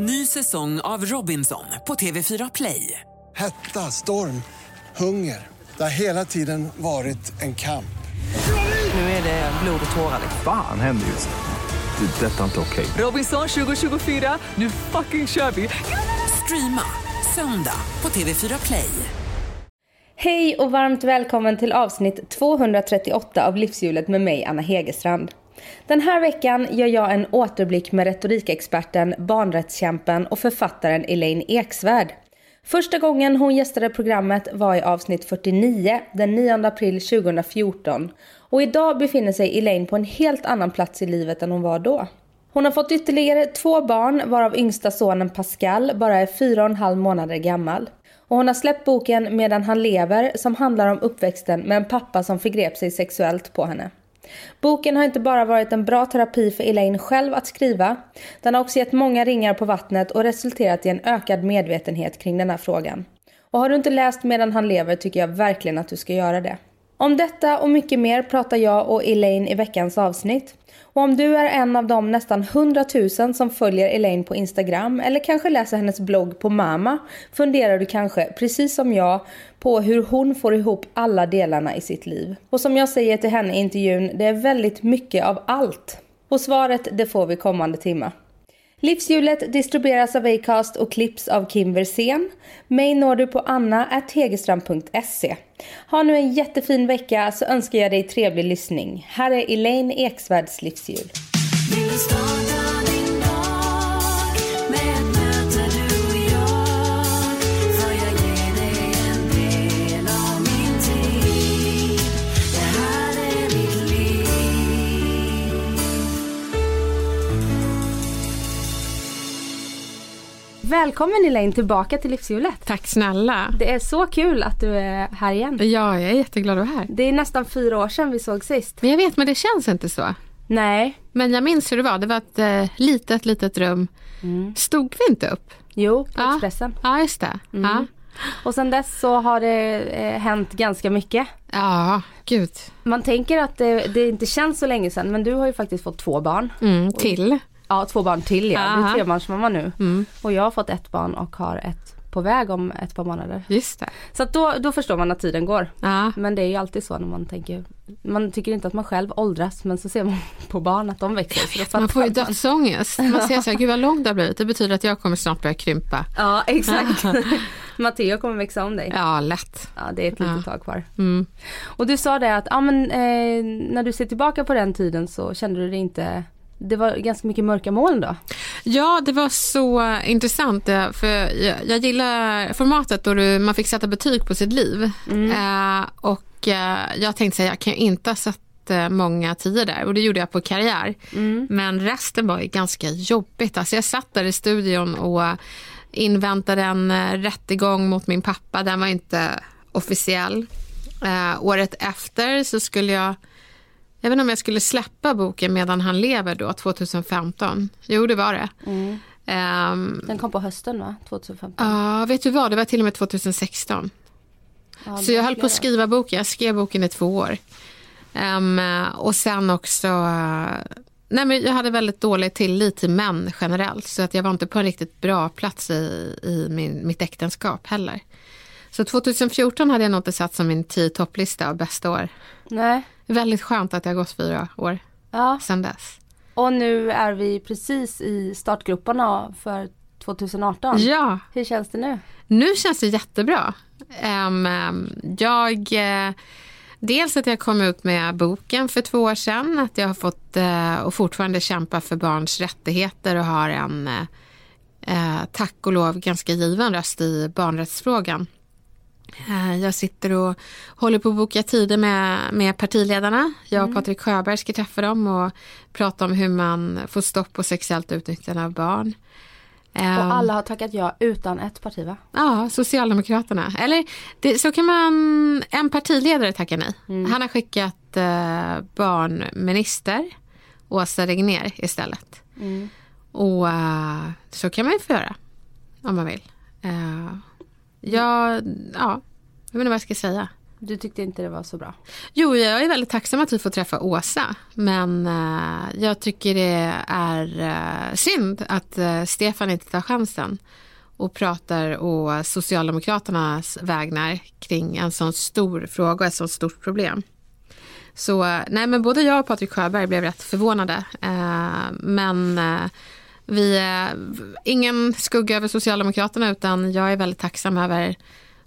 Ny säsong av Robinson på TV4 Play. Hetta, storm, hunger. Det har hela tiden varit en kamp. Nu är det blod och tårar. Fan händer just nu. Det. är Detta är inte okej. Robinson 2024, nu fucking kör vi! Streama söndag på TV4 Play. Hej och varmt välkommen till avsnitt 238 av Livshjulet med mig Anna Hegerstrand. Den här veckan gör jag en återblick med retorikexperten, barnrättskämpen och författaren Elaine Eksvärd. Första gången hon gästade programmet var i avsnitt 49 den 9 april 2014 och idag befinner sig Elaine på en helt annan plats i livet än hon var då. Hon har fått ytterligare två barn varav yngsta sonen Pascal bara är fyra och en halv månader gammal. Och hon har släppt boken Medan han lever som handlar om uppväxten med en pappa som förgrep sig sexuellt på henne. Boken har inte bara varit en bra terapi för Elaine själv att skriva. Den har också gett många ringar på vattnet och resulterat i en ökad medvetenhet kring den här frågan. Och har du inte läst Medan han lever tycker jag verkligen att du ska göra det. Om detta och mycket mer pratar jag och Elaine i veckans avsnitt. Och om du är en av de nästan 100 000 som följer Elaine på Instagram eller kanske läser hennes blogg på Mama funderar du kanske, precis som jag, på hur hon får ihop alla delarna i sitt liv. Och som jag säger till henne i intervjun, det är väldigt mycket av allt. Och svaret det får vi kommande timme. Livshjulet distribueras av Acast och klipps av Kim Versén. Mig når du på anna.hegerstrand.se. Ha nu en jättefin vecka så önskar jag dig trevlig lyssning. Här är Elaine Eksvärds livshjul. Välkommen Elaine tillbaka till livshjulet. Tack snälla. Det är så kul att du är här igen. Ja, jag är jätteglad att vara här. Det är nästan fyra år sedan vi såg sist. Men jag vet, men det känns inte så. Nej, Men jag minns hur det var. Det var ett eh, litet, litet rum. Stod vi inte upp? jo, på Ja. Expressen. Ja, just det. Ja. Och sen dess så har det eh, hänt ganska mycket. ja, gud. Man tänker att det, det inte känns så länge sedan men du har ju faktiskt fått två barn. Mm, till. Ja, två barn till ja. Du är trebarnsmamma nu. Mm, Och jag har fått ett barn och har ett på väg om ett par månader. just det. Så att då, då förstår man att tiden går. Ja. Men det är ju alltid så när man tänker, man tycker inte att man själv åldras men så ser man på barn att de växer. Fattar Man får ju dödsångest. Man ser så här, gud vad långt det har blivit. Det betyder att jag kommer snart börja krympa. Ja exakt. Matteo kommer växa om dig. Ja, lätt. Ja det är ett litet Ja. tag kvar. Mm. Och du sa det att, ja men eh, när du ser tillbaka på den tiden så kände du det inte, det var ganska mycket mörka moln då? Ja, det var så intressant. eh, För jag, jag gillar formatet då du, man fick sätta betyg på sitt liv. Eh, och eh, jag tänkte säga, jag kan inte ha satt eh, många tio där och det gjorde jag på karriär. Men resten var ju ganska jobbigt. Alltså jag satt där i studion och inväntade en eh, rättegång mot min pappa. Den var inte officiell. Eh, året efter så skulle jag inte om jag skulle släppa boken medan han lever då, 2015. Jo, det var det. Ehm, Den kom på hösten va? 2015? Ja, vet du vad? Det var till och med 2016. Ja, Så jag höll på att skriva boken. Jag skrev boken i två år. Ehm, och sen också... eh, nej men jag hade väldigt dålig tillit till män generellt. Så att jag var inte på en riktigt bra plats i, i min, mitt äktenskap heller. Så 2014 hade jag nog inte satt som min tio topplista av bästa år. Nej. Väldigt skönt att det har gått fyra år Ja, sedan dess. och nu är vi precis i startgrupperna för 2018. Ja, Hur känns det nu? Nu känns det jättebra. Jag, eh, dels att jag kom ut med boken för två år sedan, att jag har fått eh, och fortfarande kämpa för barns rättigheter och har en, eh, tack och lov, ganska given röst i barnrättsfrågan. Eh, Jag sitter och håller på att boka tider med, med partiledarna. Jag och Patrik Sjöberg ska träffa dem och prata om hur man får stopp på sexuellt utnyttjande av barn. Och alla har tackat ja utan ett parti va? Ja, Socialdemokraterna. Eller det, så kan man, en partiledare tacka nej. Han har skickat eh, barnminister Åsa Regnér istället. Och eh, så kan man ju få göra om man vill. Eh, jag, ja, jag vet inte vad jag ska säga. Du tyckte inte det var så bra? Jo, jag är väldigt tacksam att vi får träffa Åsa. Men eh, jag tycker det är eh, synd att eh, Stefan inte tar chansen och pratar å Socialdemokraternas vägnar kring en sån stor fråga och ett sånt stort problem. Så nej, men både jag och Patrik Sjöberg blev rätt förvånade. Men vi, eh, ingen skugga över Socialdemokraterna utan jag är väldigt tacksam över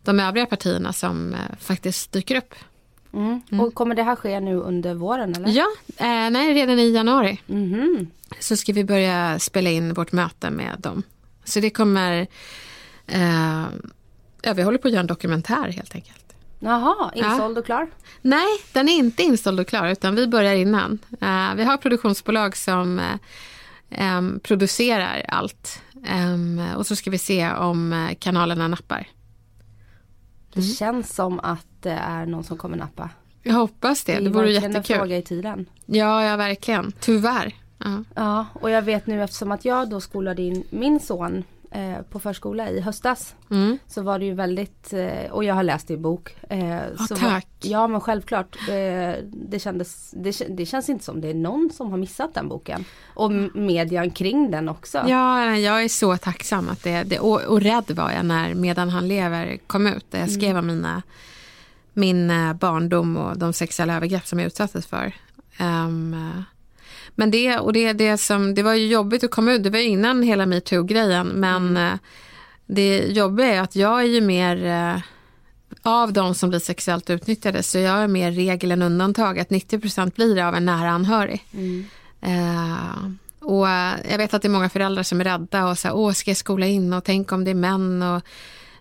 de övriga partierna som eh, faktiskt dyker upp. Mm. Och kommer det här ske nu under våren eller? Ja, eh, nej, redan i januari Mhm. så ska vi börja spela in vårt möte med dem. Så det kommer... Eh, ja, vi håller på att göra en dokumentär helt enkelt. Jaha, insåld och klar? Nej, den är inte inställd och klar utan vi börjar innan. Eh, vi har produktionsbolag som em, producerar allt. Em, och så ska vi se om eh, kanalerna nappar. Det känns som att det är någon som kommer nappa. Jag hoppas det, det, är vore verkligen en jättekul. fråga i tiden. Ja, ja, verkligen. Tyvärr. Ja. Ja, och jag vet nu eftersom att jag då skolade in min son eh, på förskola i höstas. Mm. Så var det ju väldigt, eh, och jag har läst din bok. Eh, så tack. Var, ja men självklart. Eh, det, kändes, det, det känns inte som det är någon som har missat den boken. Och median kring den också. Ja, jag är så tacksam att det, det och, och rädd var jag när Medan han lever kom ut. Där jag skrev om mina, min barndom och de sexuella övergrepp som jag utsattes för. Eh, men det, och det, det, som, det var ju jobbigt att komma ut, det var ju innan hela metoo-grejen. Men eh, det jobbiga är att jag är ju mer eh, av de som blir sexuellt utnyttjade så jag är mer regel än undantag. Att 90% blir det av en nära anhörig. Eh, och eh, jag vet att det är många föräldrar som är rädda och säger, åh ska jag skola in och tänk om det är män och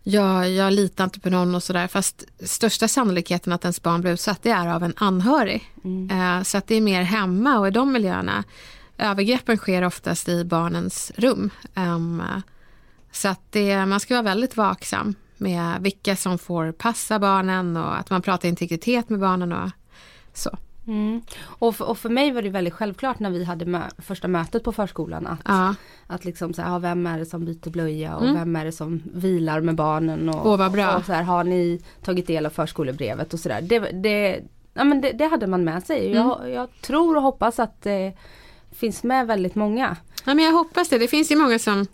jag, jag litar inte på någon och sådär. Fast största sannolikheten att ens barn blir utsatt det är av en anhörig. Eh, så att det är mer hemma och i de miljöerna. Övergreppen sker oftast i barnens rum. Ehm, så att det, man ska vara väldigt vaksam med vilka som får passa barnen och att man pratar integritet med barnen och så. Mm. Och, för, och för mig var det väldigt självklart när vi hade mö- första mötet på förskolan att, Ja. att liksom så här, ja, vem är det som byter blöja och vem är det som vilar med barnen och, Åh, vad bra. och så här, har ni tagit del av förskolebrevet och sådär. Det, det, ja, men det, det hade man med sig. Jag, jag tror och hoppas att det finns med väldigt många. Ja, men jag hoppas det. Det finns ju många som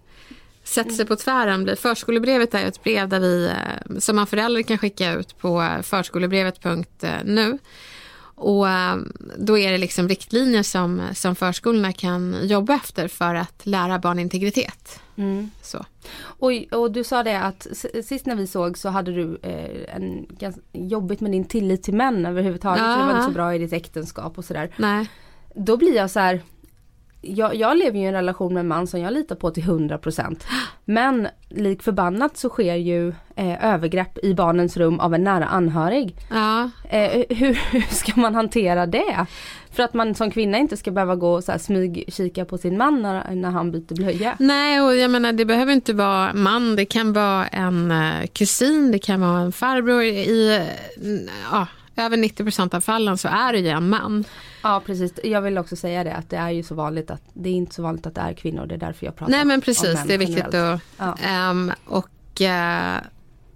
sätter sig på tvären. Förskolebrevet är ett brev där vi, eh, som man förälder kan skicka ut på eh, förskolebrevet.nu. Och eh, då är det liksom riktlinjer som, som förskolorna kan jobba efter för att lära barn integritet. Så. Och, och du sa det att sist när vi såg så hade du eh, en ganska jobbigt med din tillit till män överhuvudtaget. Ja. Du var inte så bra i ditt äktenskap och sådär. Nej. Då blir jag så här. Jag, jag lever ju i en relation med en man som jag litar på till 100%. Men lik förbannat så sker ju eh, övergrepp i barnens rum av en nära anhörig. Ja. Eh, hur, hur ska man hantera det? För att man som kvinna inte ska behöva gå och så här smygkika på sin man när, när han byter blöja. Nej, och jag menar det behöver inte vara man. Det kan vara en eh, kusin, det kan vara en farbror. I ja, över 90 procent av fallen så är det ju en man. Ja precis, jag vill också säga det att det är ju så vanligt att det är inte så vanligt att det är kvinnor. Det är därför jag pratar Nej men om precis, män det är viktigt generellt. att... Ja. ehm, och eh,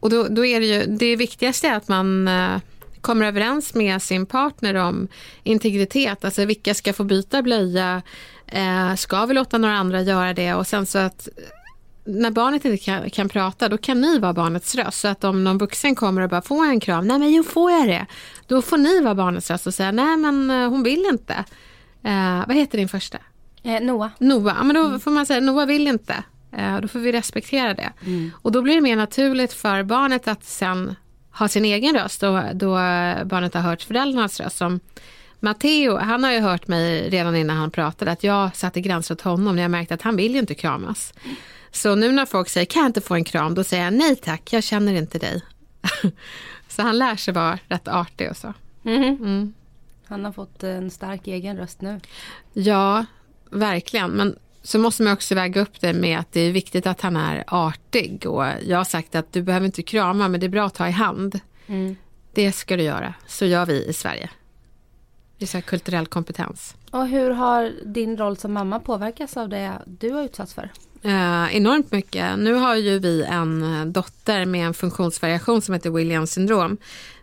och då, då är det ju, det viktigaste är att man eh, kommer överens med sin partner om integritet. Alltså vilka ska få byta blöja? Eh, ska vi låta några andra göra det? Och sen så att när barnet inte kan, kan prata, då kan ni vara barnets röst. Så att om någon vuxen kommer och bara får jag en kram, nej men jo får jag det? Då får ni vara barnets röst och säga, nej men eh, hon vill inte. Eh, vad heter din första? Eh, Noah. Noah, ja, men då får man säga Noah vill inte. Eh, då får vi respektera det. Och då blir det mer naturligt för barnet att sen ha sin egen röst då, då barnet har hört föräldrarnas röst. Som Matteo, han har ju hört mig redan innan han pratade att jag satte gränser åt honom när jag märkte att han vill ju inte kramas. Så nu när folk säger kan jag inte få en kram, då säger jag nej tack, jag känner inte dig. så han lär sig vara rätt artig och så. Han har fått en stark egen röst nu. Ja, verkligen. Men så måste man också väga upp det med att det är viktigt att han är artig. Och jag har sagt att du behöver inte krama, men det är bra att ta i hand. Det ska du göra. Så gör vi i Sverige. Det är så kulturell kompetens. Och hur har din roll som mamma påverkats av det du har utsatts för? Eh, enormt mycket. Nu har ju vi en eh, dotter med en funktionsvariation som heter Williams syndrom.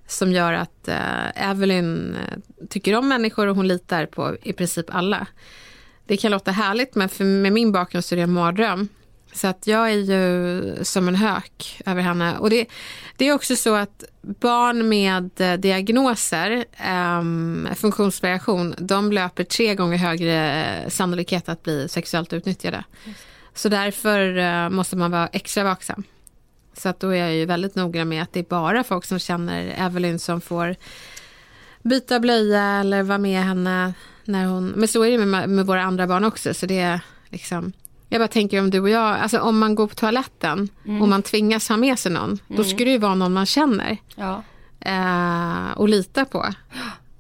som gör att eh, Evelyn eh, tycker om människor och hon litar på i princip alla. Det kan låta härligt men för, med min bakgrund så är det en mardröm. Så att jag är ju som en hök över henne. Och det, det är också så att barn med eh, diagnoser, um, funktionsvariation, de löper tre gånger högre eh, sannolikhet att bli sexuellt utnyttjade. Så därför eh, måste man vara extra vaksam. Så att då är jag ju väldigt noggrann med att det är bara folk som känner Evelyn som får byta blöja eller vara med henne när hon... Men så är det med, med våra andra barn också. Så det är liksom... Jag bara tänker om du och jag, alltså om man går på toaletten och man tvingas ha med sig någon, då ska det ju vara någon man känner Ja. eh, och litar på.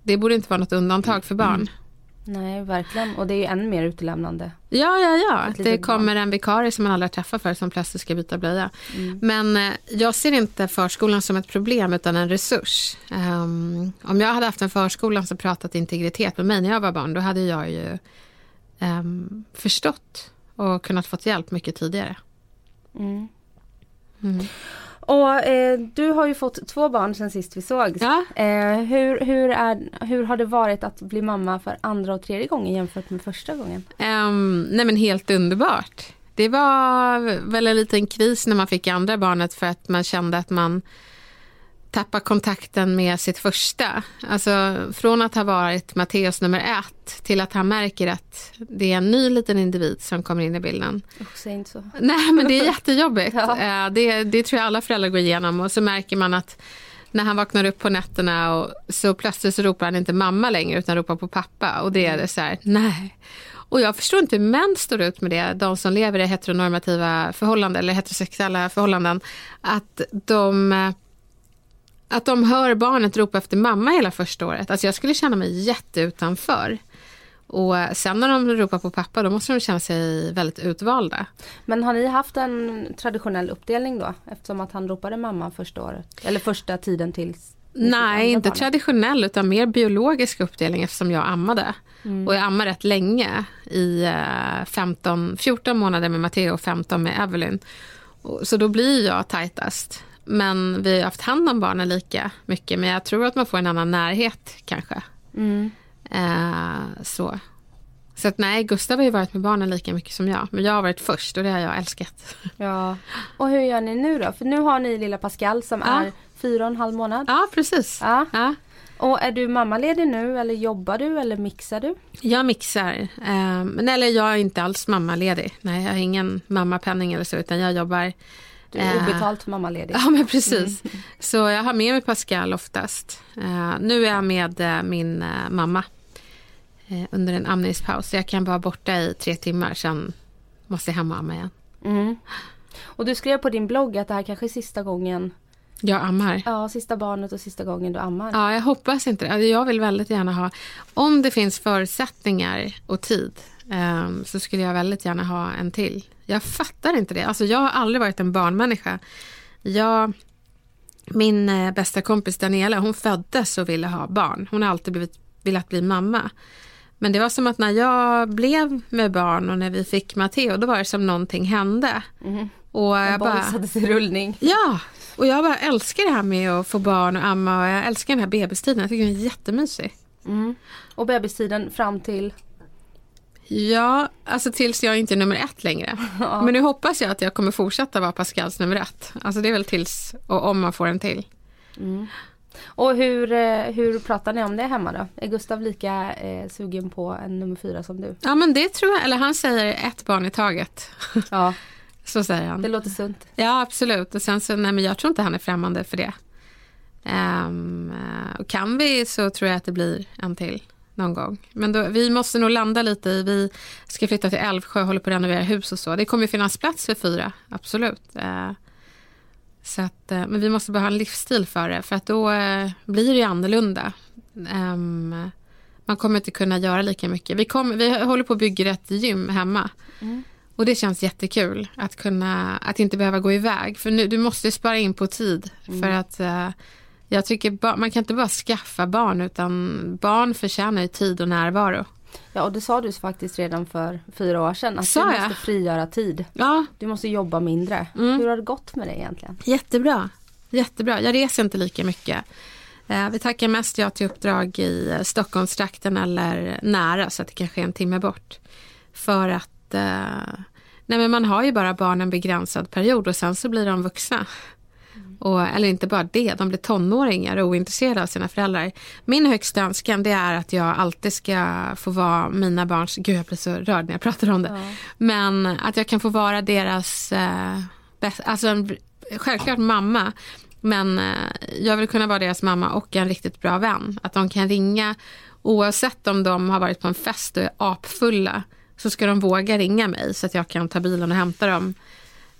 Det borde inte vara något undantag för barn. Nej, verkligen. Och det är ju ännu mer utelämnande. Ja, ja, ja. Det kommer en vikarie som man aldrig har träffat för som plötsligt ska byta blöja. Men eh, jag ser inte förskolan som ett problem utan en resurs. Ehm, om jag hade haft en förskola som pratat integritet med mig när jag var barn, då hade jag ju ehm, förstått och kunnat fått hjälp mycket tidigare. Och eh, du har ju fått två barn sen sist vi sågs. Ja. Eh, hur, hur, är, hur har det varit att bli mamma för andra och tredje gången jämfört med första gången? Um, nej men helt underbart. Det var väl en liten kris när man fick andra barnet för att man kände att man tappar kontakten med sitt första. Alltså från att ha varit Matteus nummer ett till att han märker att det är en ny liten individ som kommer in i bilden. Säg inte så. Nej men det är jättejobbigt. Ja. Eh, det, det tror jag alla föräldrar går igenom och så märker man att när han vaknar upp på nätterna och så plötsligt så ropar han inte mamma längre utan ropar på pappa och det är det så här, nej. Och jag förstår inte hur män står ut med det, de som lever i heteronormativa förhållanden eller heterosexuella förhållanden, att de eh, att de hör barnet ropa efter mamma hela första året. Alltså jag skulle känna mig jätteutanför. Och sen när de ropar på pappa då måste de känna sig väldigt utvalda. Men har ni haft en traditionell uppdelning då? Eftersom att han ropade mamma första året. Eller första tiden tills Nej, inte barnet. traditionell utan mer biologisk uppdelning eftersom jag ammade. Och jag ammade rätt länge i eh, 15, 14 månader med Matteo och 15 med Evelyn. Så då blir jag tajtast. Men vi har haft hand om barnen lika mycket men jag tror att man får en annan närhet kanske. Mm. Eh, så. Så att nej, Gustav har ju varit med barnen lika mycket som jag. Men jag har varit först och det har jag älskat. Ja. Och hur gör ni nu då? För nu har ni lilla Pascal som Ja. är fyra och en halv månad. Ja, precis. Ja. Ja. Och är du mammaledig nu eller jobbar du eller mixar du? Jag mixar. Eh, eller jag är inte alls mammaledig. Nej, jag har ingen mammapenning eller så utan jag jobbar. Du är eh, obetalt mammaledig. Ja, men precis. Så jag har med mig Pascal oftast. Eh, nu är jag med eh, min mamma under en amningspaus. Så jag kan vara borta i tre timmar, sen måste jag hem och amma igen. Mm. Och du skrev på din blogg att det här kanske är sista gången, Jag ammar. ja sista barnet och sista gången du ammar. Ja, jag hoppas inte det. Alltså, Jag vill väldigt gärna ha, om det finns förutsättningar och tid, ehm, så skulle jag väldigt gärna ha en till. Jag fattar inte det. Alltså, jag har aldrig varit en barnmänniska. Jag, min eh, bästa kompis Daniela, hon föddes och ville ha barn. Hon har alltid blivit, velat bli mamma. Men det var som att när jag blev med barn och när vi fick Matteo, då var det som någonting hände. Och En jag bara, sattes i rullning. Ja, och jag bara älskar det här med att få barn och amma och jag älskar den här bebistiden. Jag tycker den är jättemysig. Och bebistiden fram till, Ja, alltså tills jag inte är nummer ett längre. Men nu hoppas jag att jag kommer fortsätta vara Pascals nummer ett. Alltså det är väl tills och om man får en till. och hur, eh, hur pratar ni om det hemma då? Är Gustav lika eh, sugen på en nummer fyra som du? Ja men det tror jag, eller han säger ett barn i taget. Ja, Så säger det han. låter sunt. Ja absolut och sen så, nej men jag tror inte han är främmande för det. Eh, och kan vi så tror jag att det blir en till någon gång. Men då, vi måste nog landa lite i, vi ska flytta till Älvsjö, håller på att renovera hus och så. Det kommer ju finnas plats för fyra, absolut. Eh, så att, eh, men vi måste bara ha en livsstil för det, för att då eh, blir det annorlunda. Ehm, man kommer inte kunna göra lika mycket. Vi, kommer, vi håller på att bygga ett gym hemma. Och det känns jättekul att kunna, att inte behöva gå iväg. För nu, du måste spara in på tid. För att jag tycker man kan inte bara skaffa barn utan barn förtjänar ju tid och närvaro. Ja, och det sa du faktiskt redan för fyra år sedan. Att Sa du jag? måste frigöra tid. Ja, Du måste jobba mindre. Mm. Hur har det gått med dig egentligen? jättebra. Jättebra. Jag reser inte lika mycket. Eh, vi tackar mest ja till uppdrag i eh, Stockholmstrakten eller nära så att det kanske är en timme bort. För att eh, nej men man har ju bara barn en begränsad period och sen så blir de vuxna. Och, eller inte bara det, de blir tonåringar och ointresserade av sina föräldrar. Min högsta önskan det är att jag alltid ska få vara mina barns, gud jag blir så rörd när jag pratar om det. Men att jag kan få vara deras, eh, bäst, alltså en, självklart mamma. Men eh, jag vill kunna vara deras mamma och en riktigt bra vän. Att de kan ringa oavsett om de har varit på en fest och är apfulla. Så ska de våga ringa mig så att jag kan ta bilen och hämta dem.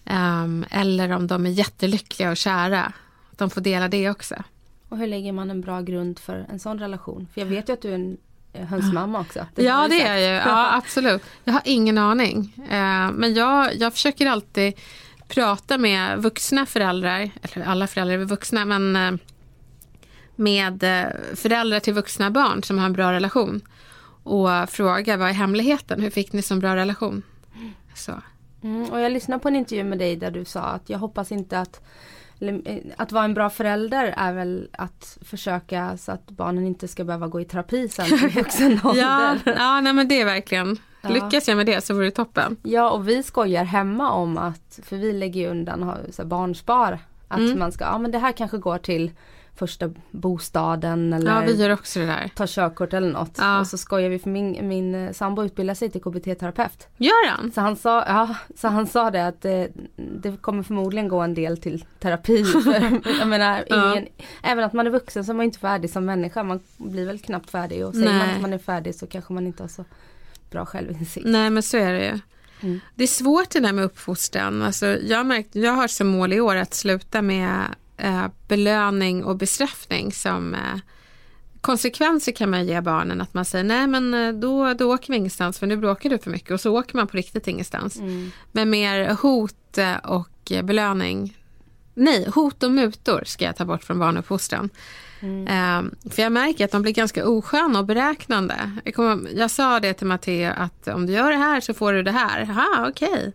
Ehm, eller om de är jättelyckliga och kära. De får dela det också. Och hur lägger man en bra grund för en sån relation? För jag vet ju att du är en eh, hönsmamma också. har Ja, det är jag ju. Ja, absolut. Jag har ingen aning. Eh, Men jag, jag försöker alltid prata med vuxna föräldrar, eller alla föräldrar är vuxna, men eh, med eh, föräldrar till vuxna barn som har en bra relation. Och fråga vad är hemligheten? Hur fick ni så bra relation? Så. Mm, och jag lyssnade på en intervju med dig där du sa att jag hoppas inte att eh, att vara en bra förälder är väl att försöka så att barnen inte ska behöva gå i terapi sen i vuxen ålder. Ja, ja nej, men det är verkligen. Ja. Lyckas jag med det så vore det toppen. Ja och vi skojar hemma om att, för vi lägger ju undan så här, barnspar. Att Mm. man ska, ja men det här kanske går till första bostaden eller Ja, vi gör också det där. ta körkort eller något. Ja. Och så skojar vi för min, min eh, sambo utbildar sig till KBT-terapeut. Gör han? Så han sa, ja, så han sa det att det, det kommer förmodligen gå en del till terapi. För, jag menar, Ja. ingen, även att man är vuxen så är man inte färdig som människa. Man blir väl knappt färdig och säger man Nej. att man är färdig så kanske man inte har så bra självinsikt. Nej men så är det ju. Mm. Det är svårt det där med uppfostran. Alltså, jag, har märkt, jag har som mål i år att sluta med eh, belöning och bestraffning som eh, konsekvenser kan man ge barnen. Att man säger nej men eh, då, då åker vi ingenstans för nu bråkar du för mycket och så åker man på riktigt ingenstans. Mm. Men mer hot eh, och eh, belöning. Nej, hot och mutor ska jag ta bort från barnuppfostran. Eh, för jag märker att de blir ganska osköna och beräknande. Jag, kommer, jag sa det till Matteo att om du gör det här så får du det här. Jaha, okej.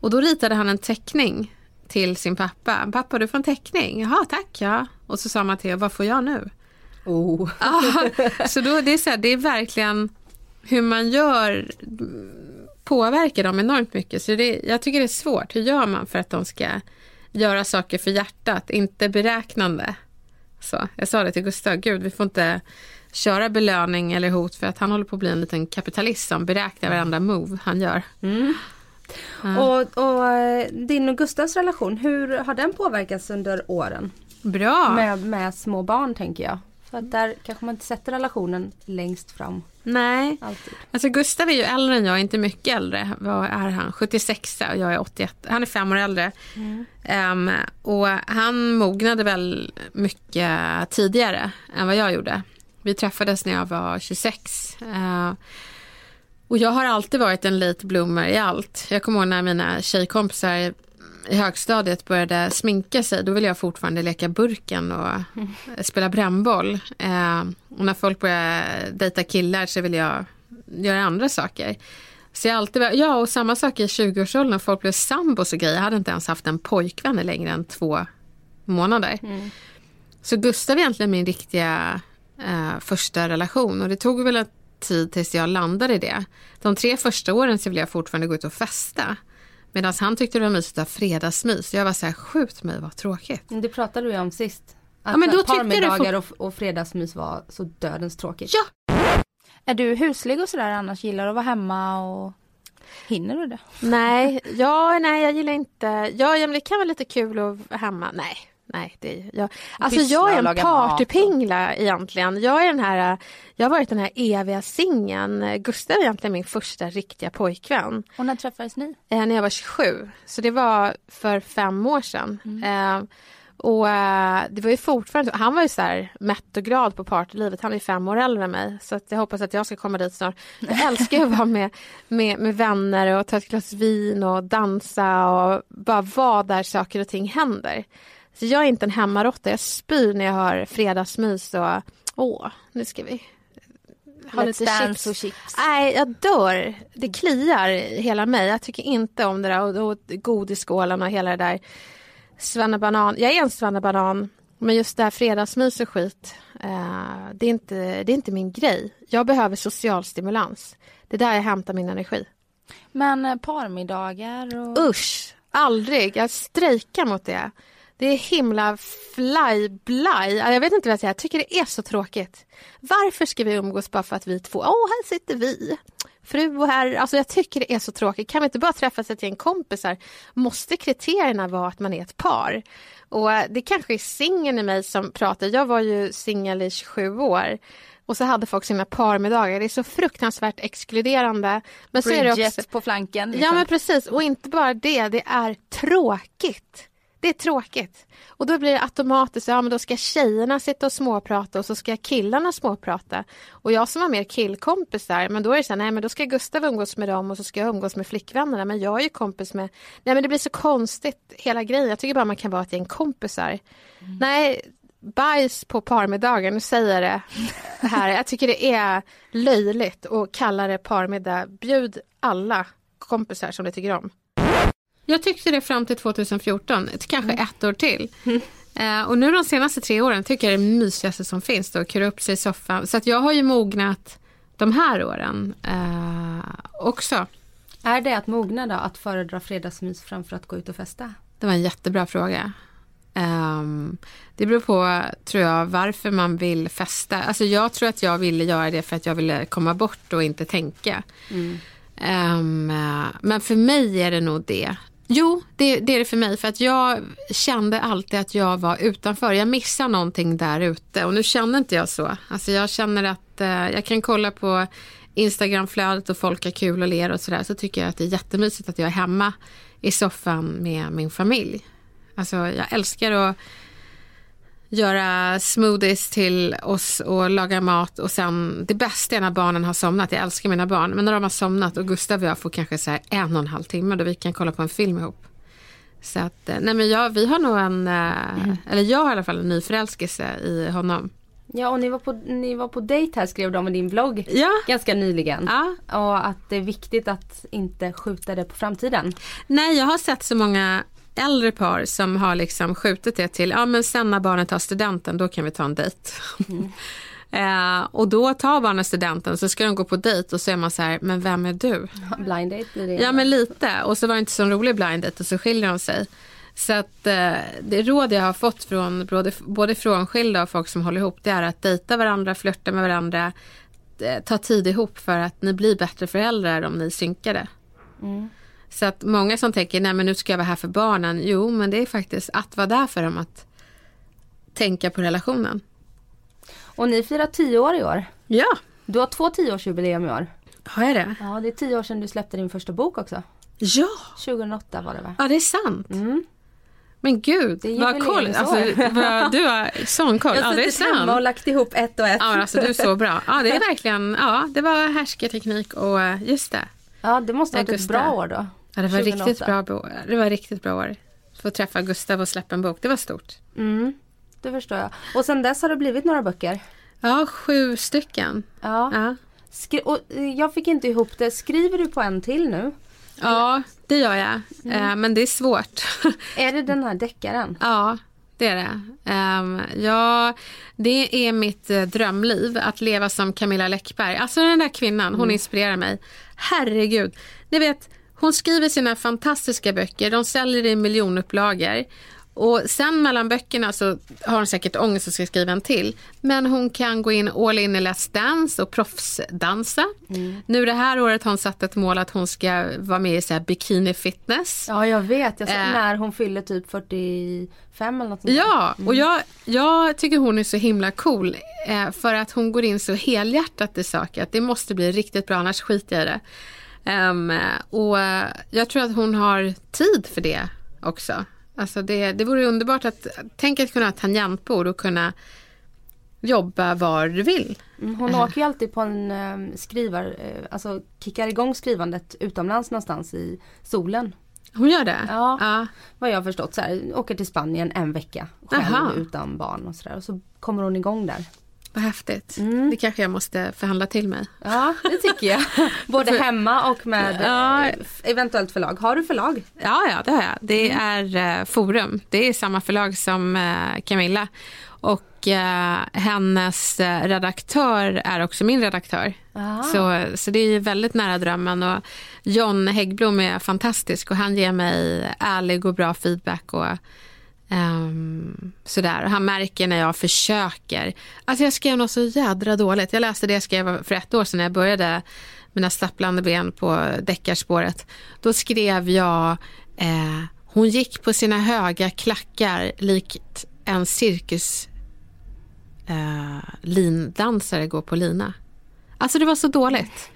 Och då ritade han en teckning till sin pappa. Pappa, du får en teckning. Jaha, tack ja. Och så sa Matteo, vad får jag nu? Oh. Ja, så då, det, är så här, det är verkligen hur man gör påverkar dem enormt mycket. Så det, jag tycker det är svårt. Hur gör man för att de ska göra saker för hjärtat, inte beräknande? Så, jag sa det till Gustav, gud vi får inte köra belöning eller hot för att han håller på att bli en liten kapitalist som beräknar varenda move han gör. Och, och eh, din och Gustavs relation, hur har den påverkats under åren? Bra! Med, med små barn tänker jag. För att där kanske man inte sätter relationen längst fram Nej, alltid. Alltså Gustav är ju äldre än jag, inte mycket äldre. Vad är han? 76 och jag är 81. Han är fem år äldre. Ehm, och han mognade väl mycket tidigare än vad jag gjorde. Vi träffades när jag var 26. Ehm, och jag har alltid varit en late bloomer i allt. Jag kommer ihåg när mina tjejkompisar i högstadiet började sminka sig, då ville jag fortfarande leka burken och spela brännboll. Eh, och när folk började dejta killar så ville jag göra andra saker. Så jag alltid, ja och samma sak i 20-årsåldern när folk blev sambos och grejer. Jag hade inte ens haft en pojkvän längre än två månader. Så Gustav är egentligen min riktiga eh, första relation och det tog väl en tid tills jag landade i det. De tre första åren så ville jag fortfarande gå ut och festa. Medan han tyckte det var mysigt att ha fredagsmys. Jag var så här, skjut mig vad tråkigt. Men Det pratade vi om sist. Att Ja, men då du parmiddagar och, och fredagsmys var så dödens tråkigt. Ja. Är du huslig och sådär annars? Gillar du att vara hemma och hinner du det? Nej, ja, nej, jag gillar inte... Ja, ja, men det kan vara lite kul att vara hemma. Nej, nej. Det, jag, alltså Pyssla jag är en mat och- partypingla egentligen. Jag är den här... Jag har varit den här eviga singeln. Gustav är egentligen min första riktiga pojkvän. Och när träffades ni? eh, när jag var 27. Så det var för fem år sedan. Eh, och eh, det var ju fortfarande, han var ju så här mätt och glad på partylivet. Han är fem år äldre än mig. Så jag hoppas att jag ska komma dit snart. Jag älskar att vara med, med, med vänner och ta ett glas vin och dansa och bara vara där saker och ting händer. Så jag är inte en hemmarotta. Jag spyr när jag har fredagsmys och åh, nu ska vi ha Let's lite chips. och chips. Nej, jag dör. Det kliar i hela mig. Jag tycker inte om det där och, och godisskålen och hela det där. Svennebanan. Jag är en svennebanan Men just det här fredagsmys och skit, eh, det, är inte, det är inte min grej. Jag behöver social stimulans. Det är där jag hämtar min energi. Men eh, parmiddagar och... Usch! Aldrig. Jag strejkar mot det. Det är himla fly-blaj. Jag vet inte vad jag säger. Jag tycker det är så tråkigt. Varför ska vi umgås bara för att vi två... Åh, här sitter vi. Fru och herr. Alltså jag tycker det är så tråkigt. Kan vi inte bara träffas ett gäng kompisar? Måste kriterierna vara att man är ett par? Och eh, det kanske är singeln i mig som pratar. Jag var ju singel i 27 år. Och så hade folk sina parmiddagar. Det är så fruktansvärt exkluderande. Men så är det Bridget också... på flanken. Ja liksom. men precis och inte bara det, det är tråkigt. Det är tråkigt. Och då blir det automatiskt, ja men då ska tjejerna sitta och småprata och så ska killarna småprata. Och jag som har mer killkompisar, men då är det så här, nej men då ska Gustav umgås med dem och så ska jag umgås med flickvännerna. Men jag är ju kompis med, nej men det blir så konstigt hela grejen. Jag tycker bara man kan vara ett gäng kompisar. Nej, bajs på parmiddagar, nu säger jag det här. Jag tycker det är löjligt att kalla det parmiddag. Bjud alla kompisar som du tycker om. Jag tyckte det fram till 2014, ett- kanske ett år till. Eh, och nu de senaste tre åren tycker jag det är det mysigaste som finns då, att kura upp sig i soffan. Så att jag har ju mognat de här åren eh, också. Är det att mogna då, att föredra fredagsmys framför att gå ut och festa? Det var en jättebra fråga. Ehm, det beror på, tror jag, varför man vill festa. Alltså jag tror att jag ville göra det för att jag ville komma bort och inte tänka. Ehm, eh, men för mig är det nog det. Jo, det, det är det för mig. För att jag kände alltid att jag var utanför. Jag missar någonting där ute. Och nu känner inte jag så. Alltså jag känner att eh, jag kan kolla på Instagramflödet och folk har kul och ler och sådär. Så tycker jag att det är jättemysigt att jag är hemma i soffan med min familj. Alltså jag älskar att göra smoothies till oss och laga mat och sen det bästa är när barnen har somnat. Jag älskar mina barn men när de har somnat och Gustav och jag får kanske så en och en halv timme då vi kan kolla på en film ihop. Så att, eh, nej men jag, vi har nog en, eh, eller jag har i alla fall en ny förälskelse i honom. Ja, och ni var, på, ni var på dejt här skrev de i din blogg Ja. ganska nyligen. Ja. Och att det är viktigt att inte skjuta det på framtiden. Nej, jag har sett så många äldre par som har liksom skjutit det till, ja men sen när barnet tar studenten då kan vi ta en dejt. eh, och då tar barnet studenten så ska de gå på dejt och så är man så här, men vem är du? Blind date blir det. Ja men lite och så var det inte så rolig blind date och så skiljer de sig. Så att eh, det råd jag har fått från både, både frånskilda och folk som håller ihop det är att dejta varandra, flörta med varandra, eh, ta tid ihop för att ni blir bättre föräldrar om ni synkar det. Så att många som tänker, nej men nu ska jag vara här för barnen. Jo, men det är faktiskt att vara där för dem, att tänka på relationen. Och ni firar tio år i år. Ja, Du har två tioårsjubileum i år. har jag det? Ja, det är tio år sedan du släppte din första bok också. Ja, 2008 var det va? ja det är sant. Men gud, vad koll. Alltså, vad, du har sån koll. Jag Ja, har det är suttit hemma och lagt ihop ett och ett. Ja, alltså du är så bra. Ja, det är verkligen, ja, det var härskarteknik och eh, just det. Ja, det måste ha varit ett bra år då. Ja, det var 2008. riktigt bra, bo- det var riktigt bra år. Få träffa Gustav och släppa en bok, det var stort. Mm, det förstår jag. Och sen dess har det blivit några böcker. Ja, sju stycken. Ja. Ja. Skri- och eh, jag fick inte ihop det. Skriver du på en till nu? Ja, det gör jag. Eh, Men det är svårt. Är det den här deckaren? ja, det är det. Ehm, ja, det är mitt eh, drömliv, att leva som Camilla Läckberg. Alltså den där kvinnan, hon inspirerar mig. Herregud. Ni vet, hon skriver sina fantastiska böcker, de säljer i miljonupplagor. Och sen mellan böckerna så har hon säkert ångest och ska skriva en till. Men hon kan gå in all in i Let's Dance och proffsdansa. Nu det här året har hon satt ett mål att hon ska vara med i så här bikini fitness. Ja, jag vet. Jag Eh. När hon fyller typ 45 eller något. Ja, och jag, jag tycker hon är så himla cool eh, för att hon går in så helhjärtat i saker att det måste bli riktigt bra annars skiter jag i det. Ehm, och eh, jag tror att hon har tid för det också. Alltså det, det vore underbart att tänk att kunna ha tangentbord och kunna jobba var du vill. Mm, Hon åker ju alltid på en um, skrivar, eh, alltså kickar igång skrivandet utomlands någonstans i solen. Hon gör det? Ja. ja. Vad jag har förstått så här, åker till Spanien en vecka själv Aha. utan barn och sådär. Och så kommer hon igång där. Vad häftigt. Mm. Det kanske jag måste förhandla till mig. Ja, det tycker jag. Både hemma och med Ja. eh, eventuellt förlag. Har du förlag? Ja, ja, det har jag. Det är eh, Forum. Det är samma förlag som eh, Camilla. Och eh, hennes redaktör är också min redaktör. Ah. Så, så det är väldigt nära drömmen. Och John Häggblom är fantastisk och han ger mig ärlig och bra feedback. Och, ehm, sådär. Och han märker när jag försöker. Alltså jag skrev något så jädra dåligt. Jag läste det jag skrev för ett år sedan när jag började mina stapplande ben på deckarspåret. Då skrev jag eh, hon gick på sina höga klackar likt en cirkus eh, lindansare går på lina. Alltså det var så dåligt.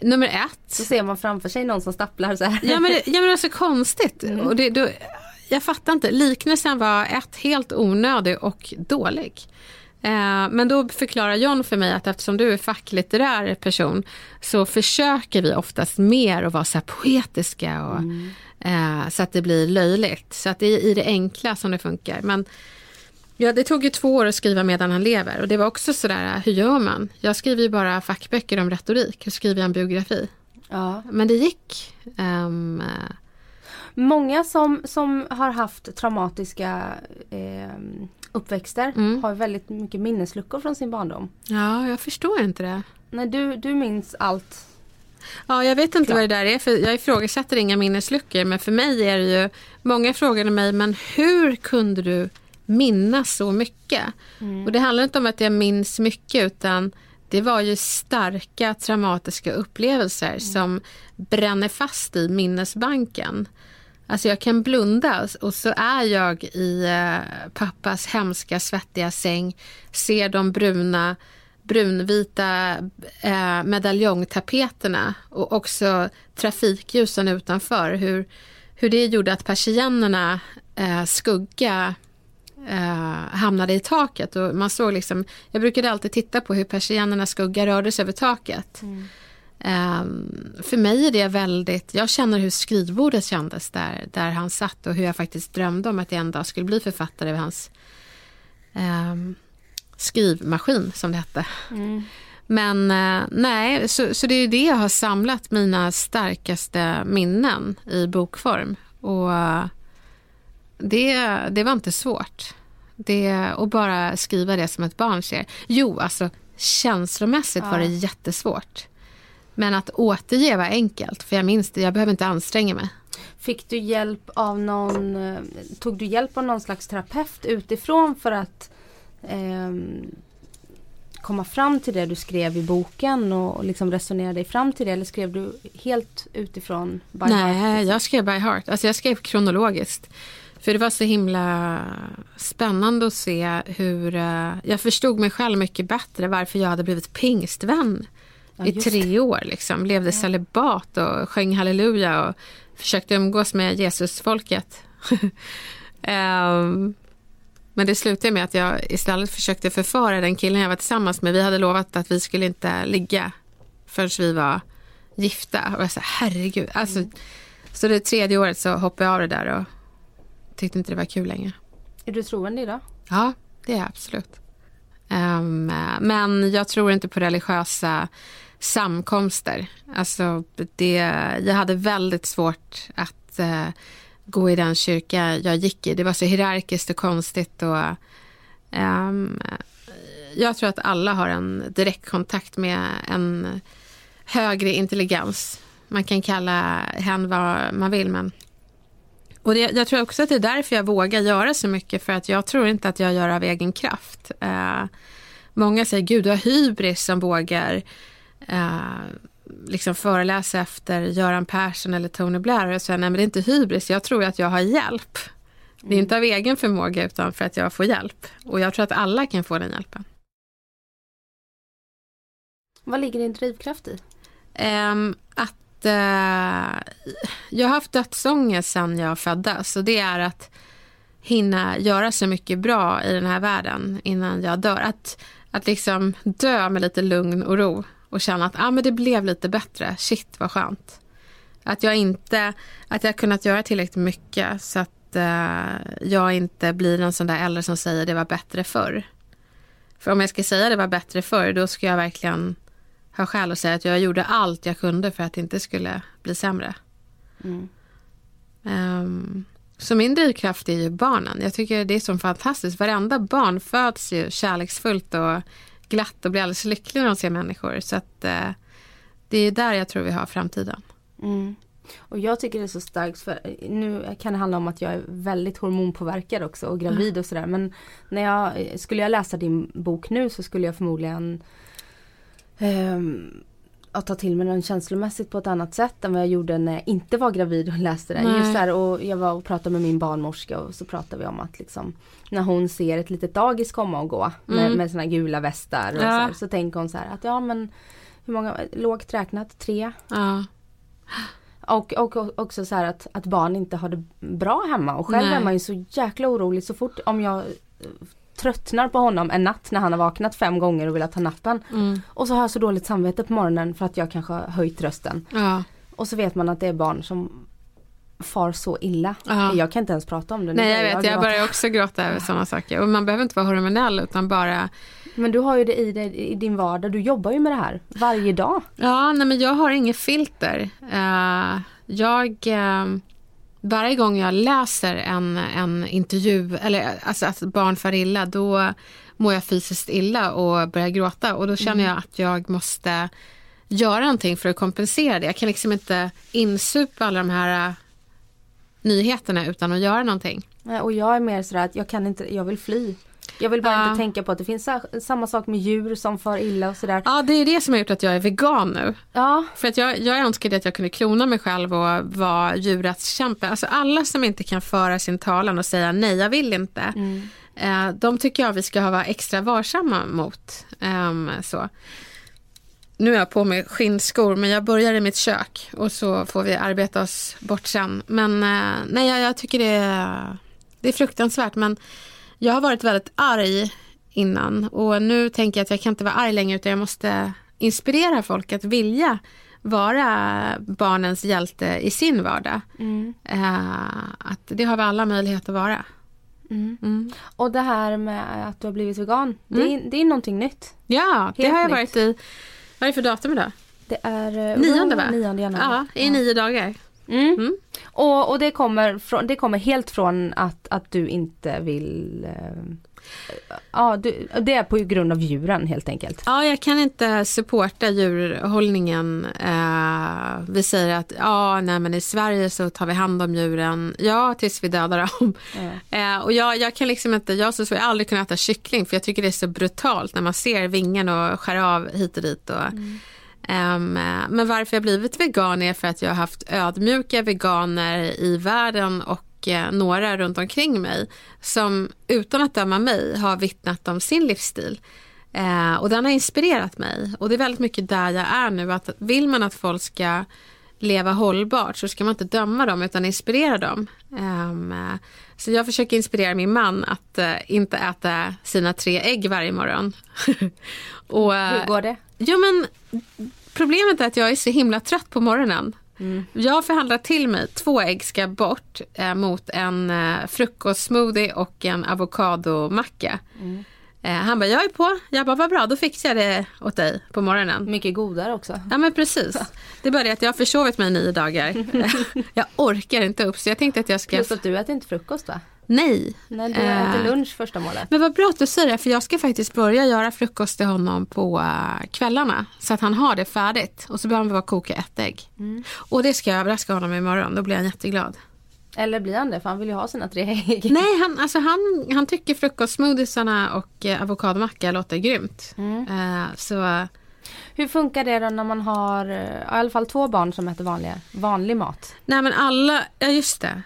Nummer ett. Så ser man framför sig någon som stapplar så här. Ja men, ja, men det var så konstigt. Och det, då, jag fattar inte. Liknelsen var ett helt onödig och dålig. Eh, men då förklarar John för mig att eftersom du är facklitterär person så försöker vi oftast mer att vara så här poetiska och, eh, så att det blir löjligt. Så att det är i det enkla som det funkar. Men ja, det tog ju två år att skriva medan han lever och det var också sådär, hur gör man? Jag skriver ju bara fackböcker om retorik, hur skriver jag en biografi? Ja. Men det gick. Eh, Många som, som har haft traumatiska eh, uppväxter Mm. har väldigt mycket minnesluckor från sin barndom. ja, jag förstår inte det. Nej, du, du minns allt. Ja, jag vet inte Klart. vad det där är, för jag ifrågasätter inga minnesluckor. Men för mig är det ju, många frågade mig, men hur kunde du minnas så mycket? Och det handlar inte om att jag minns mycket, utan det var ju starka traumatiska upplevelser som bränner fast i minnesbanken. Alltså jag kan blunda och så är jag i eh, pappas hemska svettiga säng, ser de bruna brunvita eh, medaljongtapeterna och också trafikljusen utanför. Hur, hur det gjorde att persiennerna eh, skugga eh, hamnade i taket. Och man såg liksom, jag brukade alltid titta på hur persiennernas skugga rörde sig över taket. Mm för mig är det väldigt, jag känner hur skrivbordet kändes där, där han satt och hur jag faktiskt drömde om att jag en dag skulle bli författare vid hans ehm, skrivmaskin som det hette. Men eh, nej, så, så det är det jag har samlat mina starkaste minnen i bokform. Och det, det var inte svårt. Det, att bara skriva det som ett barn ser. Jo, alltså känslomässigt var det jättesvårt. Men att återge var enkelt, för jag minns det, jag behöver inte anstränga mig. Fick du hjälp av någon, eh, tog du hjälp av någon slags terapeut utifrån för att ehm, komma fram till det du skrev i boken och, och liksom resonera dig fram till det eller skrev du helt utifrån by Nej, heart? jag skrev by heart. Alltså jag skrev kronologiskt. För det var så himla spännande att se hur... eh, jag förstod mig själv mycket bättre varför jag hade blivit pingstvän Ja, i tre år. Liksom. Levde celibat och sjöng halleluja och försökte umgås med Jesusfolket. Ehm, men det slutade med att jag istället försökte förfara den killen jag var tillsammans med. Vi hade lovat att vi skulle inte ligga förrän vi var gifta. Och jag sa herregud. Alltså, Så det tredje året så hoppade jag av det där och tyckte inte det var kul längre. Är du troende idag? Ja, det är jag absolut. Ehm, men jag tror inte på religiösa samkomster. Alltså, det, jag hade väldigt svårt att eh, gå i den kyrka jag gick i. Det var så hierarkiskt och konstigt. Och, ehm, jag tror att alla har en direktkontakt med en högre intelligens. Man kan kalla hen vad man vill, men och det, jag tror också att det är därför jag vågar göra så mycket, för att jag tror inte att jag gör av egen kraft. Eh, många säger, gud du har hybris som vågar eh, liksom föreläsa efter Göran Persson eller Tony Blair. Och jag säger, nej men det är inte hybris, jag tror att jag har hjälp. Det är inte av egen förmåga utan för att jag får hjälp. Och jag tror att alla kan få den hjälpen. Vad ligger din drivkraft i? Ehm, att eh, jag har haft dödsångest sedan jag föddes. Och det är att hinna göra så mycket bra i den här världen innan jag dör. Att, att liksom dö med lite lugn och ro och känna att ah, men det blev lite bättre. Shit vad skönt. Att jag inte, att jag kunnat göra tillräckligt mycket så att eh, jag inte blir en sån där äldre som säger det var bättre förr. För om jag ska säga det var bättre förr, då ska jag verkligen ha skäl att säga att jag gjorde allt jag kunde för att det inte skulle bli sämre. Ehm, så min drivkraft är ju barnen. Jag tycker det är så fantastiskt. Varenda barn föds ju kärleksfullt och glatt och blir alldeles lycklig när de ser människor. Så att eh, det är där jag tror vi har framtiden. Mm. Och jag tycker det är så starkt för eh, nu kan det handla om att jag är väldigt hormonpåverkad också och gravid och sådär men när jag, eh, skulle jag läsa din bok nu så skulle jag förmodligen ehm, att ta till mig den känslomässigt på ett annat sätt än vad jag gjorde när jag inte var gravid och läste den. Nej. Just där, och jag var och pratade med min barnmorska och så pratade vi om att liksom när hon ser ett litet dagis komma och gå med, Mm. med såna gula västar och Ja. så, här, så tänker hon så här att ja men hur många, lågt räknat, tre Ja, och, och, och också så här att, att barn inte har det bra hemma och själv Nej. är man ju så jäkla orolig så fort om jag tröttnar på honom en natt när han har vaknat fem gånger och vill ta nappen. mm, Och så har jag så dåligt samvete på morgonen för att jag kanske har höjt rösten. ja, Och så vet man att det är barn som far så illa. Ja. Jag kan inte ens prata om det. Nej jag börjar vet, jag gråta. börjar också gråta över sådana saker. Och man behöver inte vara hormonell utan bara Men du har ju det i, dig, i din vardag, du jobbar ju med det här varje dag. Ja, nej men jag har inget filter. Eh, jag, eh, varje gång jag läser en, en intervju, eller alltså att barn far illa, då mår jag fysiskt illa och börjar gråta. Och då känner jag att jag måste göra någonting för att kompensera det. Jag kan liksom inte insupa alla de här eh, nyheterna utan att göra någonting. Och jag är mer sådär att jag kan inte, jag vill fly. Jag vill bara Ja. inte tänka på att det finns sa- samma sak med djur som far illa och sådär. Ja, det är det som har gjort att jag är vegan nu. Ja, För att jag, jag önskade att jag kunde klona mig själv och vara djurrättskämpe. Alltså alla som inte kan föra sin talan och säga nej, jag vill inte. Eh, de tycker jag vi ska vara extra varsamma mot. Ehm, så. Nu är jag på mig skinnskor men jag börjar i mitt kök och så får vi arbeta oss bort sen. Men eh, nej, jag, jag tycker det är, det är fruktansvärt. Men jag har varit väldigt arg innan och nu tänker jag att jag kan inte vara arg längre utan jag måste inspirera folk att vilja vara barnens hjälte i sin vardag. Eh, att det har vi alla möjlighet att vara. Mm. och det här med att du har blivit vegan. Det, är, det är någonting nytt. Ja, det Helt har jag nytt. varit i, vad är det för datum idag? Det är eh, Nionde va? Nionde januari. Ja, i nio dagar. Mm. Mm. Och, och det, kommer från, det kommer helt från att, att du inte vill eh, Ja, du, det är på grund av djuren helt enkelt. Ja, jag kan inte supporta djurhållningen. Eh, vi säger att ja, nej, men i Sverige så tar vi hand om djuren, ja, tills vi dödar dem. Eh, och jag, jag kan liksom inte, jag har aldrig kunnat äta kyckling för jag tycker det är så brutalt när man ser vingen och skär av hit och dit. Och, Um, men varför jag blivit vegan är för att jag har haft ödmjuka veganer i världen och uh, några runt omkring mig som utan att döma mig har vittnat om sin livsstil. Uh, och den har inspirerat mig och det är väldigt mycket där jag är nu. Att vill man att folk ska leva hållbart så ska man inte döma dem utan inspirera dem. Um, så jag försöker inspirera min man att uh, inte äta sina tre ägg varje morgon. och, Hur går det? Ja men problemet är att jag är så himla trött på morgonen. Jag har förhandlat till mig två ägg ska bort eh, mot en eh, frukostsmoothie och en avokadomacka. Eh, han bara, jag är på. Jag bara, vad bra, då fixar jag det åt dig på morgonen. Mycket godare också. Ja men precis. Det är bara det att jag har försovit mig nio dagar. jag orkar inte upp så jag tänkte att jag ska... Plus att du äter inte frukost va? Nej. Nej, du Eh, äter lunch första målet. Men vad bra att du säger det, för jag ska faktiskt börja göra frukost till honom på eh, kvällarna. Så att han har det färdigt. Och så behöver han bara koka ett ägg. Och det ska jag överraska honom imorgon, då blir han jätteglad. Eller blir han det? För han vill ju ha sina tre ägg. Nej, han, alltså han, han tycker frukostsmoothiesarna och eh, avokadomacka låter grymt. Eh, så Hur funkar det då när man har eh, i alla fall två barn som äter vanliga, vanlig mat? nej men alla, ja just det.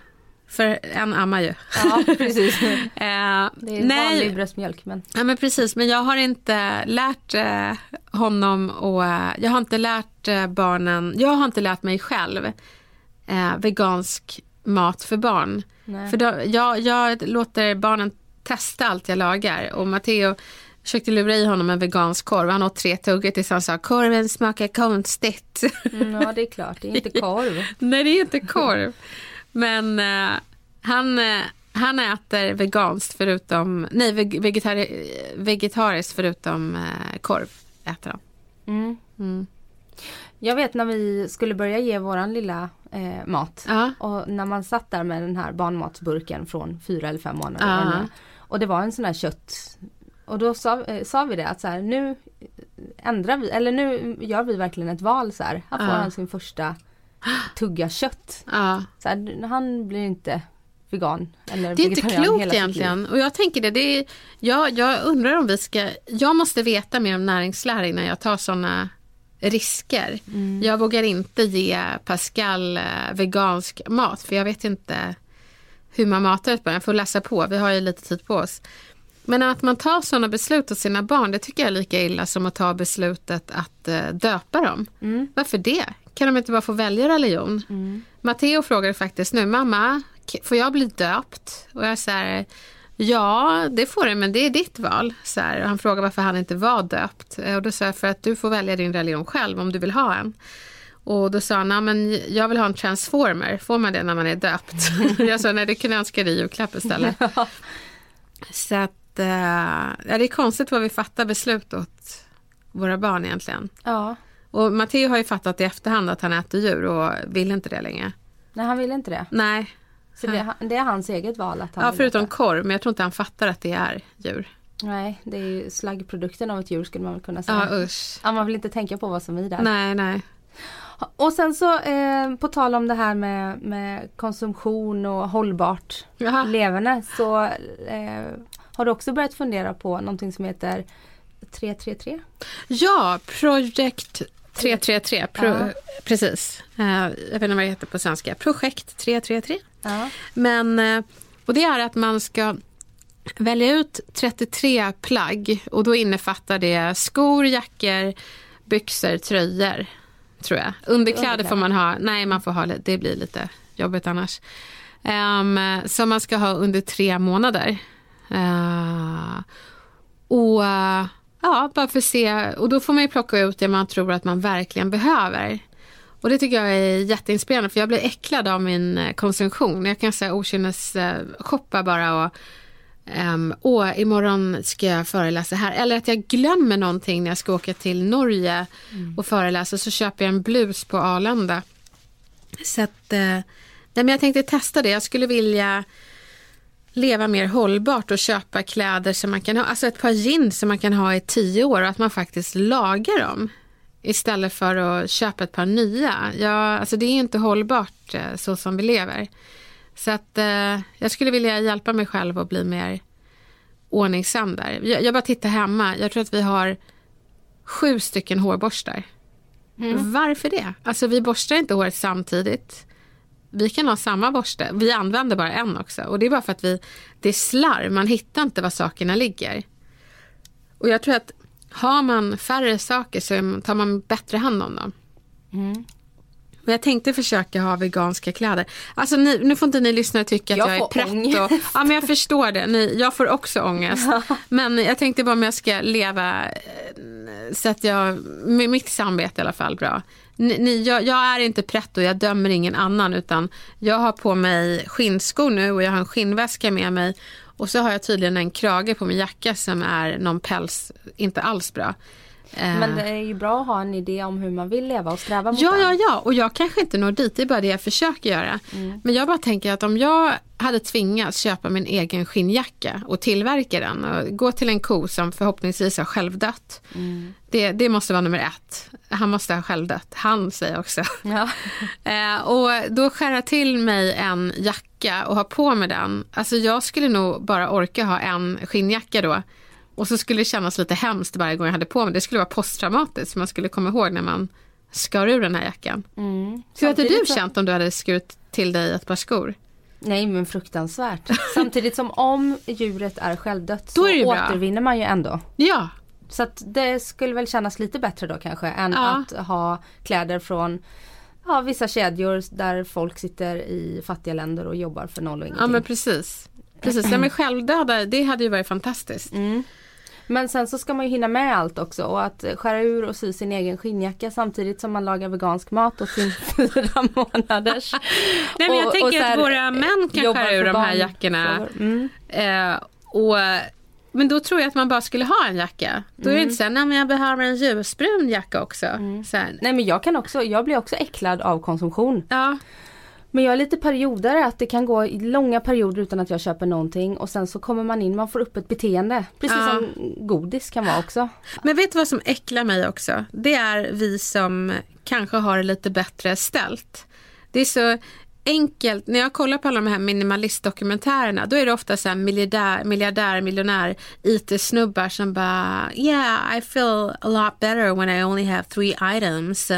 För en ammar ju. Ja, precis. Eh, Det är nej, vanlig bröstmjölk men Ja men precis, men jag har inte lärt eh, honom och eh, jag har inte lärt barnen, jag har inte lärt mig själv eh, vegansk mat för barn. Nej. För då, jag, jag låter barnen testa allt jag lagar och Matteo försökte lura i honom en vegansk korv. Han åt tre tuggor tills han sa korven smakar konstigt. mm, ja det är klart, det är inte korv. Nej, det är inte korv. Men eh, han, eh, Han äter veganskt förutom, nej veg- vegetari, vegetariskt förutom eh, korv. Äter han. Jag vet när vi skulle börja ge våran lilla eh, mat. Ja. Och när man satt där med den här barnmatsburken från fyra eller fem månader. Nu. Och det var en sån här kött. Och då sa, eh, sa vi det att så här, nu ändrar vi, eller nu gör vi verkligen ett val så här. Här får Ja. han sin första tugga kött. Så här, han blir inte vegan eller Det är inte klokt egentligen. Och jag tänker det, det är, jag, jag undrar om vi ska, jag måste veta mer om näringslära innan jag tar sådana risker. Mm. Jag vågar inte ge Pascal eh, vegansk mat för jag vet inte hur man matar ett barn. Jag får läsa på, vi har ju lite tid på oss. Men att man tar sådana beslut åt sina barn, det tycker jag är lika illa som att ta beslutet att eh, döpa dem. Mm. Varför det? Kan de inte bara få välja religion? Matteo frågade faktiskt nu, mamma, får jag bli döpt? Och jag säger, ja det får du, men det är ditt val. Så här, och han frågade varför han inte var döpt. Eh, Och då sa jag, för att du får välja din religion själv om du vill ha en. Och då sa han, "Nej, men jag vill ha en transformer, får man det när man är döpt? jag sa, nej det kunde jag önska dig i julklapp istället. Så att, eh, ja, det är konstigt vad vi fattar beslut åt våra barn egentligen. Ja, Och Matteo har ju fattat i efterhand att han äter djur och vill inte det längre. nej han vill inte det. Nej, Så det, det är hans eget val att han ja, förutom äta. korv, men jag tror inte han fattar att det är djur. Nej, det är ju slaggprodukten av ett djur skulle man väl kunna säga. Ja, usch. Ja, man vill inte tänka på vad som är där. Nej, nej. Och sen så eh, på tal om det här med, med konsumtion och hållbart Jaha. leverne så eh, har du också börjat fundera på någonting som heter 333? Ja, Project 333. Pro, Ja. Precis. Eh, jag vet inte vad det heter på svenska. Projekt 333. Ja. Men, eh, och det är att man ska välja ut 33 plagg och då innefattar det skor, jackor, byxor, tröjor. Tror jag. Underkläder får man ha. Nej, man får ha det blir lite jobbigt annars. Um, som man ska ha under tre månader. Eh, och ja, bara för att se. Och då får man ju plocka ut det man tror att man verkligen behöver. Och det tycker jag är jätteinspirerande för jag blir äcklad av min eh, konsumtion. Jag kan säga okynnes-shoppa bara och Um, åh, imorgon ska jag föreläsa här. Eller att jag glömmer någonting när jag ska åka till Norge och föreläsa. Så köper jag en blus på Arlanda. Så att, eh, nej, men jag tänkte testa det. Jag skulle vilja leva mer hållbart och köpa kläder som man kan ha. Alltså ett par jeans som man kan ha i tio år och att man faktiskt lagar dem. Istället för att köpa ett par nya. Ja, alltså det är inte hållbart eh, så som vi lever. Så att eh, jag skulle vilja hjälpa mig själv att bli mer ordningsam där. Jag, jag bara tittar hemma. Jag tror att vi har sju stycken hårborstar. Varför det? Alltså vi borstar inte håret samtidigt. Vi kan ha samma borste. Vi använder bara en också. Och det är bara för att vi, det är slarv. Man hittar inte var sakerna ligger. Och jag tror att har man färre saker så tar man bättre hand om dem. Men jag tänkte försöka ha veganska kläder. Alltså ni, nu får inte ni lyssnare tycka att Jag jag, är pretto. Ja men jag förstår det. Ni, jag får också ångest. Men jag tänkte bara om jag ska leva eh, så att jag, med mitt samvete i alla fall bra. Ni, ni, jag, jag är inte pretto, jag dömer ingen annan utan jag har på mig skinnskor nu och jag har en skinnväska med mig. Och så har jag tydligen en krage på min jacka som är någon päls, inte alls bra. Eh, Men det är ju bra att ha en idé om hur man vill leva och sträva mot Ja, den. ja, ja. Och jag kanske inte når dit. Det är bara det jag försöker göra. Men jag bara tänker att om jag hade tvingats köpa min egen skinnjacka och tillverka den och gå till en ko som förhoppningsvis har självdött. Det, det måste vara nummer ett. Han måste ha självdött. Han säger också. Ja. Eh, och då skära till mig en jacka och ha på mig den. Alltså jag skulle nog bara orka ha en skinnjacka då. Och så skulle det kännas lite hemskt varje gång jag hade på mig. Det skulle vara posttraumatiskt. Så man skulle komma ihåg när man skar ur den här jackan. Hur hade du så- känt om du hade skurit till dig ett par skor? Nej men fruktansvärt. Samtidigt som om djuret är självdött så är bra. återvinner man ju ändå. Ja, Så att det skulle väl kännas lite bättre då kanske än Ja. att ha kläder från ja, vissa kedjor där folk sitter i fattiga länder och jobbar för noll och ingenting. ja men precis. Precis, ja, men självdöda, det hade ju varit fantastiskt. Men sen så ska man ju hinna med allt också och att skära ur och sy sin egen skinnjacka samtidigt som man lagar vegansk mat och sin fyra månaders. Nej, men jag Och- och tänker så här, att våra män kan jobbar skära ur de här jackorna. Mm. Eh, och, men då tror jag att man bara skulle ha en jacka. Då är det inte så här, nej men jag behöver en ljusbrun jacka också. Så här, Nej men jag kan också, jag blir också äcklad av konsumtion. ja, Men jag är lite periodare att det kan gå i långa perioder utan att jag köper någonting och sen så kommer man in, man får upp ett beteende. Precis Ja. som godis kan vara också. Men vet du vad som äcklar mig också? Det är vi som kanske har det lite bättre ställt. Det är så enkelt, när jag kollar på alla de här minimalistdokumentärerna då är det ofta så här miljardär, miljardär miljonär IT-snubbar som bara Yeah, I feel a lot better when I only have three items.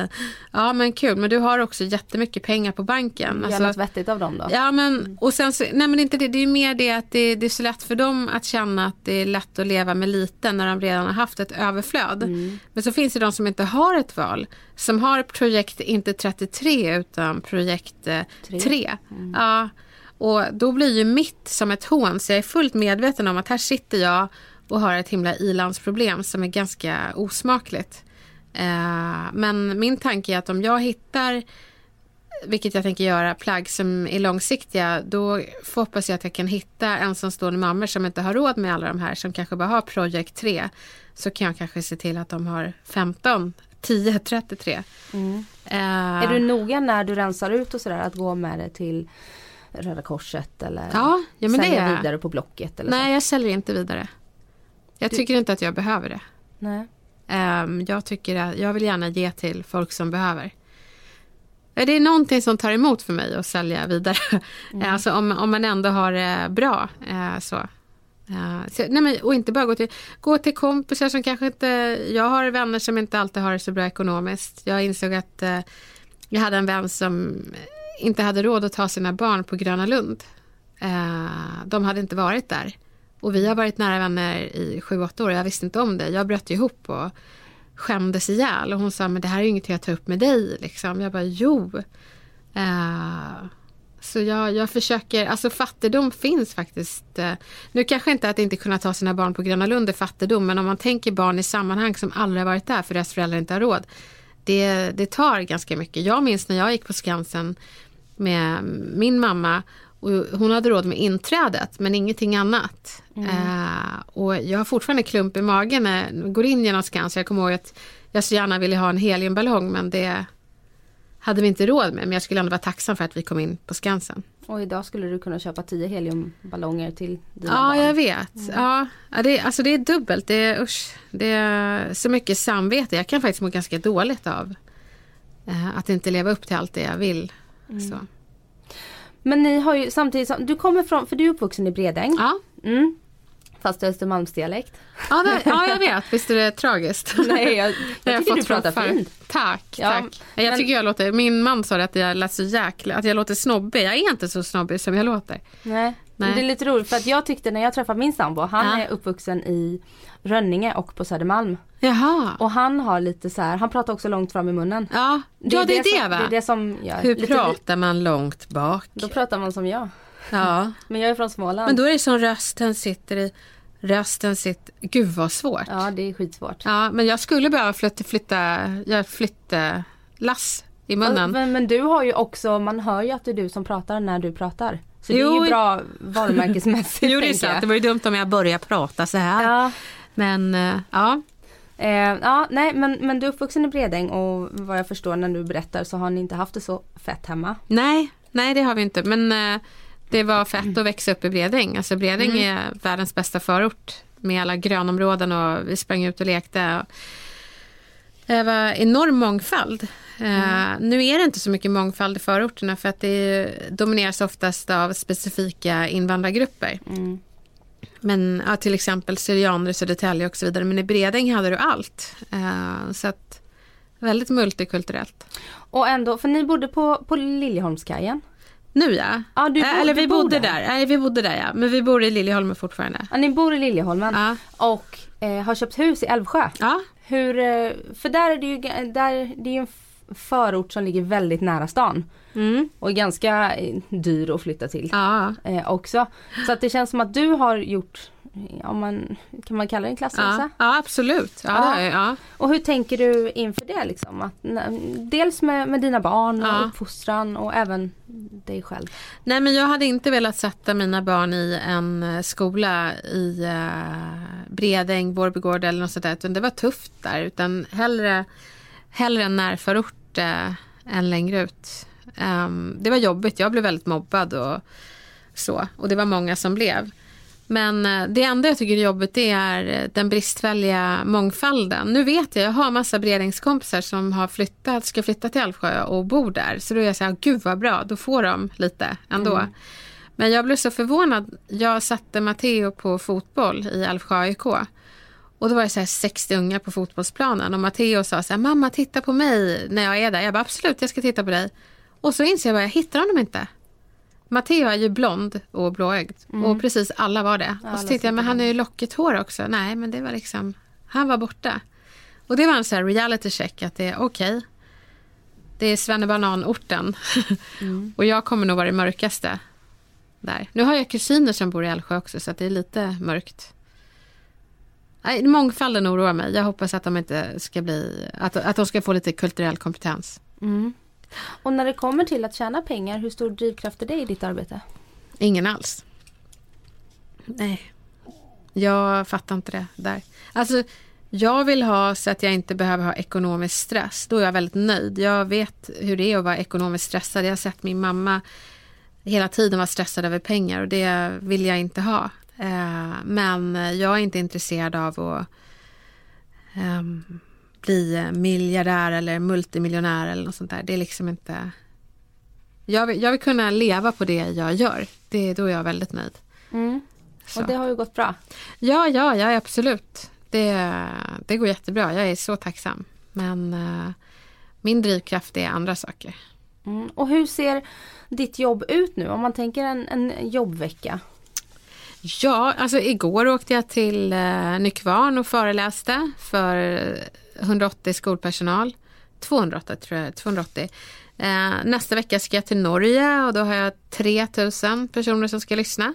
Ja men kul, men du har också jättemycket pengar på banken. Gör Alltså- något vettigt av dem då. Ja men och sen så, nej men inte det, det är mer det att det, det är så lätt för dem att känna att det är lätt att leva med lite när de redan har haft ett överflöd. Men så finns det de som inte har ett val. Som har projekt, inte 33 utan projekt Tre. 3. Ja, och då blir ju mitt som ett hån så jag är fullt medveten om att här sitter jag och har ett himla ilandsproblem som är ganska osmakligt. Eh, men min tanke är att om jag hittar vilket jag tänker göra, plagg som är långsiktiga, då hoppas jag att jag kan hitta ensamstående mammor som inte har råd med alla de här, som kanske bara har projekt 3. Så kan jag kanske se till att de har 15, 10, 33. Mm. Eh, Är du noga när du rensar ut och sådär att gå med det till Röda Korset eller Ja, ja, men det sälja är jag. vidare på Blocket eller Nej, så? jag säljer inte vidare. Jag tycker inte att jag behöver det. Nej. Ehm, jag tycker att jag vill gärna ge till folk som behöver. Eh, Det är någonting som tar emot för mig att sälja vidare. Alltså om, om man ändå har det bra. eh, så. Eh, så, nej men, och inte bara gå till, gå till kompisar som kanske inte... Jag har vänner som inte alltid har det så bra ekonomiskt. Jag insåg att eh, jag hade en vän som inte hade råd att ta sina barn på Gröna Lund. Eh, de hade inte varit där. Och vi har varit nära vänner i sju, åtta år. Jag visste inte om det. Jag bröt ihop och skämdes ihjäl. Och hon sa, men det här är ju inget jag tar upp med dig. Liksom. Jag bara, jo. Eh, så jag, jag försöker, alltså fattigdom finns faktiskt. Eh, nu kanske inte att inte kunna ta sina barn på Gröna Lund är fattigdom. Men om man tänker barn i sammanhang som aldrig varit där för deras föräldrar inte har råd. Det, det tar ganska mycket. Jag minns när jag gick på Skansen med min mamma och hon hade råd med inträdet men ingenting annat. Eh, och jag har fortfarande klump i magen när jag går in genom Skansen. Jag kommer ihåg att jag så gärna ville ha en heliumballong men det hade vi inte råd med. Men jag skulle ändå vara tacksam för att vi kom in på Skansen. Och idag skulle du kunna köpa 10 heliumballonger till dina Ja, barn. jag vet. Ja, ja, det, alltså det är dubbelt. Det är, usch, det är så mycket samvete. Jag kan faktiskt må ganska dåligt av eh, att inte leva upp till allt det jag vill. Så. Men ni har ju samtidigt som, du kommer från, för du är uppvuxen i Bredäng. Ja. Mm. Fast Östermalmsdialekt. Ja, det, ja, jag vet. Visst är det tragiskt? Nej, jag, Det har jag tycker du pratar far- fint. Tack, Ja, tack. Jag men- tycker jag låter, min man sa det att jag lät så jäkla, att jag låter snobbig. Jag är inte så snobbig som jag låter. Nej. Nej. det är lite roligt för att jag tyckte när jag träffade min sambo, han Ja. är uppvuxen i Rönninge och på Södermalm. Jaha. Och han har lite så här, han pratar också långt fram i munnen. Ja, ja det är det, som? Det är det som gör. Hur lite, pratar man långt bak? Då pratar man som jag. Ja. Men jag är från Småland. Men då är det som rösten sitter i. Rösten sitter... Gud vad svårt. Ja, Ja det är skitsvårt. men jag skulle behöva flytta, flytta, jag flytta lass i munnen. Men, men du har ju också, man hör ju att det är du som pratar när du pratar. Så det Jo. är ju bra varumärkesmässigt. Jo, det är sant. Det var ju dumt om jag började prata så här. Ja, Men eh, ja, eh, ja nej men, men du är uppvuxen i Bredäng och vad jag förstår när du berättar så har ni inte haft det så fett hemma. nej, nej det har vi inte. Men eh, det var fett att växa upp i Bredäng. Alltså Bredäng är världens bästa förort med alla grönområden och vi sprang ut och lekte. Det var enorm mångfald. Eh, nu är det inte så mycket mångfald i förorterna för att det domineras oftast av specifika invandrargrupper. Men ja, till exempel syrianer i Södertälje och så vidare. Men i Bredäng hade du allt. Eh, så att väldigt multikulturellt. Och ändå, för ni bodde på, på Liljeholmskajen. Nu ja. Ja, du bo- Eller vi bodde där. där. Nej, vi bodde där ja. Men vi bor i Liljeholmen fortfarande. Ja, ni bor i Liljeholmen Ja. och eh, har köpt hus i Älvsjö. Ja, Hur, eh, för där är det ju, där, det är ju en förort som ligger väldigt nära stan. mm. Och ganska eh, dyr att flytta till ja. eh, också. Så att det känns som att du har gjort om man, kan man kalla det en Ja, klassresa? ja absolut. Ja, Ja. Jag, ja. Och hur tänker du inför det liksom? Att, dels med, med dina barn och Ja. uppfostran och även dig själv. Nej men jag hade inte velat sätta mina barn i en eh, skola i uh, Bredäng, Vårbygård eller något sånt där. Utan det var tufft där. Utan hellre, hellre en närförort uh, än längre ut. Ehm, det var jobbigt. Jag blev väldigt mobbad och så. Och det var många som blev. Men eh, det enda jag tycker är jobbigt det är eh, den bristfälliga mångfalden. Nu vet jag, jag har massa Bredängskompisar som har flyttat, ska flytta till Älvsjö och bor där. Så då är jag så här, gud vad bra, då får de lite ändå. Men jag blev så förvånad. Jag satte Matteo på fotboll i Älvsjö AIK. Och då var det så här 60 unga på fotbollsplanen och Matteo sa så här, mamma titta på mig när jag är där. Jag bara absolut, jag ska titta på dig. Och så inser jag bara, jag hittar honom inte. Matteo är ju blond och blåögd och precis alla var det. och så tittade jag, men han är ju lockigt hår också. Nej, men det var liksom, han var borta. Och det var en sån här reality check att det är okej. Det är Svennebanan-orten. och jag kommer nog vara det mörkaste där. Nu har jag kusiner som bor i Älvsjö också så att det är lite mörkt. Nej, mångfalden oroar mig. Jag hoppas att de inte ska bli, att, att de ska få lite kulturell kompetens. Och när det kommer till att tjäna pengar, hur stor drivkraft är det i ditt arbete? Ingen alls. Nej. Jag fattar inte det där. Alltså, jag vill ha så att jag inte behöver ha ekonomisk stress. Då är jag väldigt nöjd. Jag vet hur det är att vara ekonomiskt stressad. Jag har sett min mamma hela tiden vara stressad över pengar och det vill jag inte ha. Eh, men jag är inte intresserad av att ehm, bli miljardär eller multimiljonär eller något sånt där. Det är liksom inte... Jag vill, jag vill kunna leva på det jag gör. Det, då är jag väldigt nöjd. Så. Och det har ju gått bra. Ja, ja, ja, absolut. Det, det går jättebra. Jag är så tacksam. Men eh, min drivkraft är andra saker. Mm. Och hur ser ditt jobb ut nu? Om man tänker en, en jobbvecka. Ja, alltså igår åkte jag till eh, Nykvarn och föreläste för 180 skolpersonal. 280 tror jag, 280. Eh, nästa vecka ska jag till Norge och då har jag 3000 personer som ska lyssna.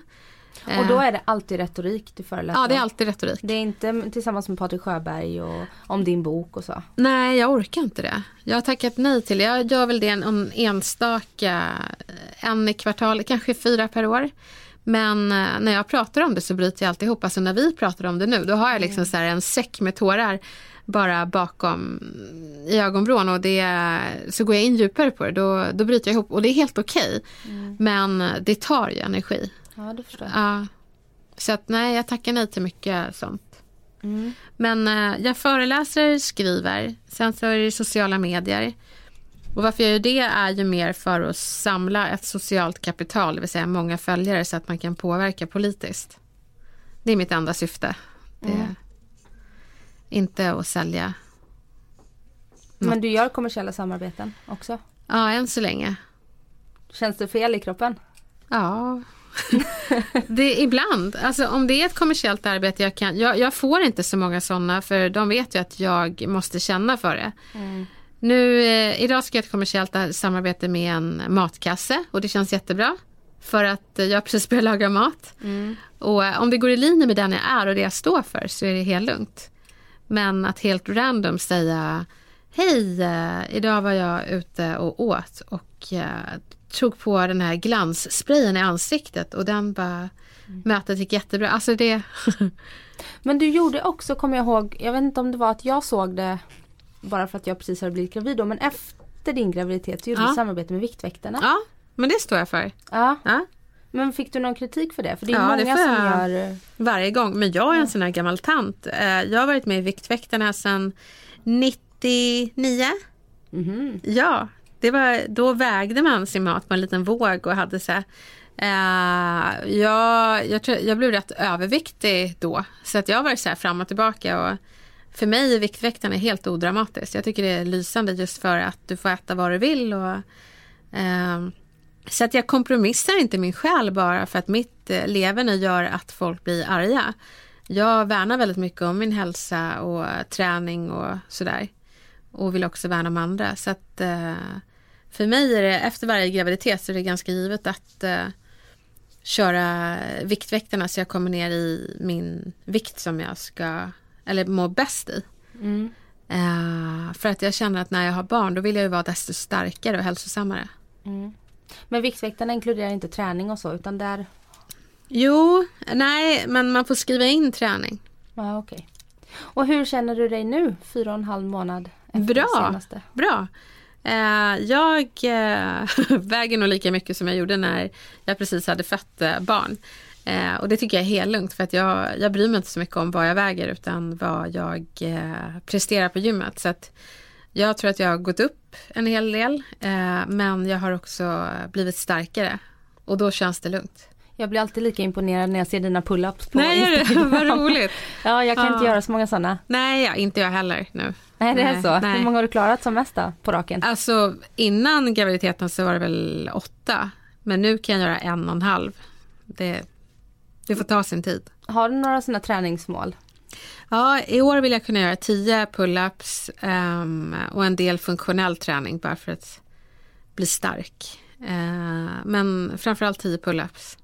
Eh, Och då är det alltid retorik du föreläser Ja, det är alltid retorik. Det är inte tillsammans med Patrik Sjöberg och om din bok och så. Nej, jag orkar inte det. Jag har tackat nej till det. Jag gör väl det en, en enstaka, eh, en i kvartalet, kanske fyra per år. Men eh, när jag pratar om det så bryter jag alltid ihop. Alltså när vi pratar om det nu, då har jag liksom så här en säck med tårar bara bakom i ögonvrån och det, så går jag in djupare på det, då, då bryter jag ihop. Och det är helt okej. Men det tar ju energi. Ja, det förstår Ja. Så att nej, jag tackar nej till mycket sånt. Men eh, jag föreläser, skriver, sen så är det sociala medier. Och varför jag gör det är ju mer för att samla ett socialt kapital, det vill säga många följare så att man kan påverka politiskt. Det är mitt enda syfte. Är inte att sälja. Men du gör kommersiella samarbeten också? Ja, än så länge. Känns det fel i kroppen? Ja, det är ibland. Alltså om det är ett kommersiellt arbete jag kan. Jag, jag får inte så många sådana för de vet ju att jag måste känna för det. Nu, eh, idag ska jag ha ett kommersiellt samarbete med en matkasse och det känns jättebra. För att eh, jag har precis börjat laga mat. Och eh, om det går i linje med den jag är och det jag står för så är det helt lugnt. Men att helt random säga Hej, eh, idag var jag ute och åt och eh, tog på den här glanssprayen i ansiktet och den bara Mötet gick jättebra. Alltså det... Men du gjorde också, kommer jag ihåg, jag vet inte om det var att jag såg det bara för att jag precis hade blivit gravid då, men efter din graviditet så gjorde Ja. du samarbete med Viktväktarna. ja, men det står jag för. Ja. Ja, Men fick du någon kritik för det? För det är Ja, det många får som jag. gör... eh, varje gång. Men jag är en sån här gammal tant. Eh, Jag har varit med i Viktväktarna sedan 99. Ja, det var, då vägde man sin mat på en liten våg och hade så här, eh, jag, jag, tror, jag blev rätt överviktig då. Så att jag har varit så här fram och tillbaka. Och för mig är Viktväktarna helt odramatiskt. Jag tycker det är lysande just för att du får äta vad du vill. Och, eh, så att jag kompromissar inte min själ bara för att mitt eh, leverne gör att folk blir arga. Jag värnar väldigt mycket om min hälsa och träning och sådär. Och vill också värna om andra. Så att eh, för mig är det efter varje graviditet så är det ganska givet att eh, köra Viktväktarna så jag kommer ner i min vikt som jag ska, eller mår bäst i. Mm. Eh, för att jag känner att när jag har barn då vill jag ju vara desto starkare och hälsosammare. Men Viktväktarna inkluderar inte träning och så utan där... Jo, nej, men man får skriva in träning. Ja okej. Och hur känner du dig nu fyra och en halv månad efter Bra, senaste? bra. Eh, jag eh, väger nog lika mycket som jag gjorde när jag precis hade fött barn. Eh, och det tycker jag är helt lugnt för att jag, jag bryr mig inte så mycket om vad jag väger utan vad jag eh, presterar på gymmet. Så att jag tror att jag har gått upp en hel del eh, men jag har också blivit starkare och då känns det lugnt. Jag blir alltid lika imponerad när jag ser dina pull-ups på Nej? Instagram. vad roligt. Ja, jag kan inte Ja. göra så många sådana. Nej, inte jag heller nu. Nej, det är Nej, så. nej. Hur många har du klarat som mest då, på raken? Alltså innan graviditeten så var det väl åtta. Men nu kan jag göra en och en halv. Det, det får ta sin tid. Har du några sådana träningsmål? Ja, i år vill jag kunna göra tio pull-ups ehm, och en del funktionell träning bara för att bli stark. Eh, men framförallt tio pull-ups.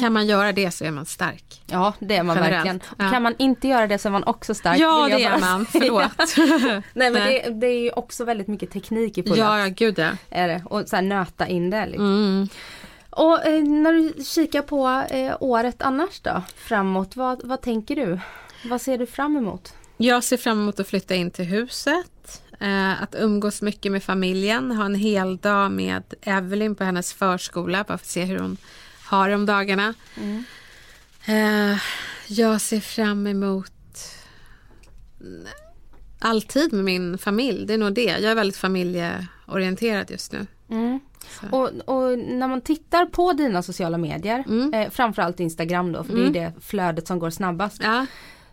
Kan man göra det så är man stark. Ja, det är man Generellt, verkligen. Och ja. Kan man inte göra det så är man också stark. Ja, det är man. Förlåt. Nej, men det, det är ju också väldigt mycket teknik i pull-ups. ja, ja, gud ja. Är det. Och så här nöta in det. Liksom. Mm. Och eh, när du kikar på eh, året annars då? Framåt, vad, vad tänker du? Vad ser du fram emot? Jag ser fram emot att flytta in till huset. Eh, att umgås mycket med familjen. Ha en hel dag med Evelyn på hennes förskola. Bara för att se hur hon har om dagarna. Eh, jag ser fram emot alltid med min familj. Det är nog det. Jag är väldigt familjeorienterad just nu. Så. Och, och när man tittar på dina sociala medier, Mm. eh, framförallt Instagram då, för det är ju det flödet som går snabbast. Ja,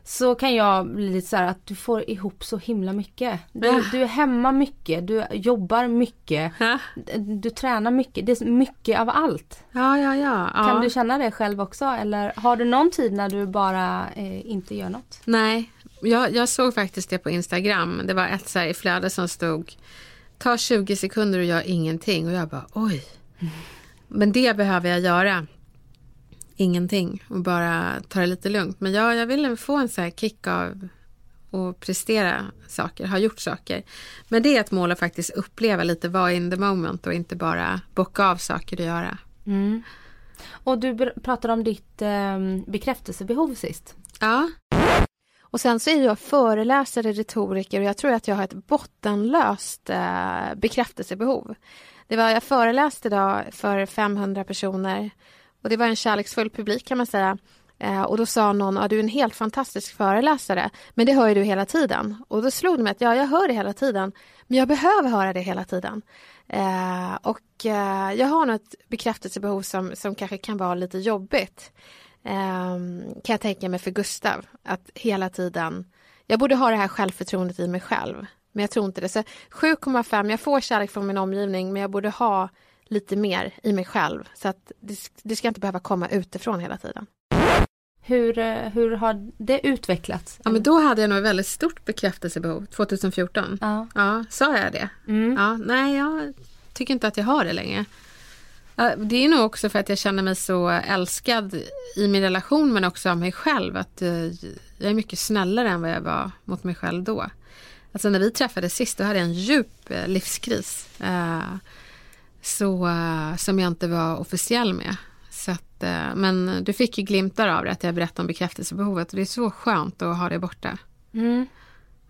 Så kan jag bli lite så här att du får ihop så himla mycket. Du, Ja. du är hemma mycket, du jobbar mycket, ja, du tränar mycket. Det är mycket av allt. ja. ja, ja. ja. Kan du känna det själv också eller har du någon tid när du bara eh, inte gör något? Nej, jag, jag såg faktiskt det på Instagram. Det var ett så här i flöde som stod ta 20 sekunder och gör ingenting. Och jag bara oj. Men det behöver jag göra. Ingenting och bara ta det lite lugnt. Men jag, jag ville få en så här kick av att prestera saker, ha gjort saker. Men det är ett mål att faktiskt uppleva lite, vara in the moment och inte bara bocka av saker att göra. Och du pratade om ditt eh, bekräftelsebehov sist. Ja, och sen så är jag föreläsare, retoriker och jag tror att jag har ett bottenlöst eh, bekräftelsebehov. Det var, jag föreläste idag för 500 personer och det var en kärleksfull publik kan man säga. Eh, och då sa någon, ja, du är en helt fantastisk föreläsare, men det hör ju du hela tiden. Och då slog det mig att ja, jag hör det hela tiden, men jag behöver höra det hela tiden. Eh, och eh, jag har nog ett bekräftelsebehov som, som kanske kan vara lite jobbigt. Ehm, kan jag tänka mig för Gustav. Att hela tiden... Jag borde ha det här självförtroendet i mig själv. Men jag tror inte det. Så 7,5, jag får kärlek från min omgivning men jag borde ha lite mer i mig själv. Så att det, det ska inte behöva komma utifrån hela tiden. Hur, eh, hur har det utvecklats? ja men då hade jag nog väldigt stort bekräftelsebehov 2014. Ja. Ja, sa jag det? Mm. Ja, nej, jag tycker inte att jag har det längre. Det är nog också för att jag känner mig så älskad i min relation men också av mig själv. Att eh, jag är mycket snällare än vad jag var mot mig själv då. Alltså när vi träffades sist då hade jag en djup eh, livskris. Eh, så, som jag inte var officiell med. Så att, men du fick ju glimtar av det att jag berättade om bekräftelsebehovet och det är så skönt att ha det borta. Mm.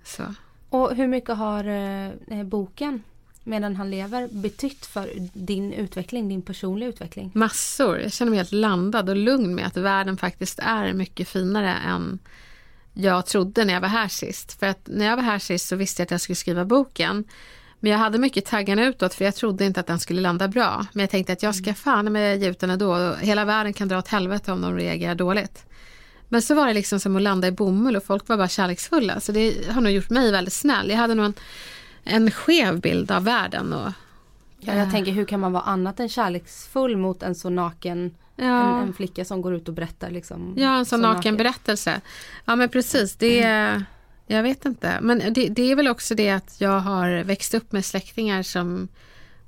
Så. Och hur mycket har boken Medan han lever betytt för din utveckling, din personliga utveckling? Massor. Jag känner mig helt landad och lugn med att världen faktiskt är mycket finare än jag trodde när jag var här sist. För att när jag var här sist så visste jag att jag skulle skriva boken. Men jag hade mycket taggarna utåt för jag trodde inte att den skulle landa bra. Men jag tänkte att jag ska fan med ge ut den ändå. Hela världen kan dra åt helvete om de reagerar dåligt. Men så var det liksom som att landa i bomull och folk var bara kärleksfulla. Så det har nog gjort mig väldigt snäll. Jag hade nog en, en skev bild av världen. Och, Ja, jag tänker hur kan man vara annat än kärleksfull mot en så naken Ja. en, en flicka som går ut och berättar liksom. Ja, en sån så naken berättelse. Ja, men precis. Det är, jag vet inte. Men det, det är väl också det att jag har växt upp med släktingar som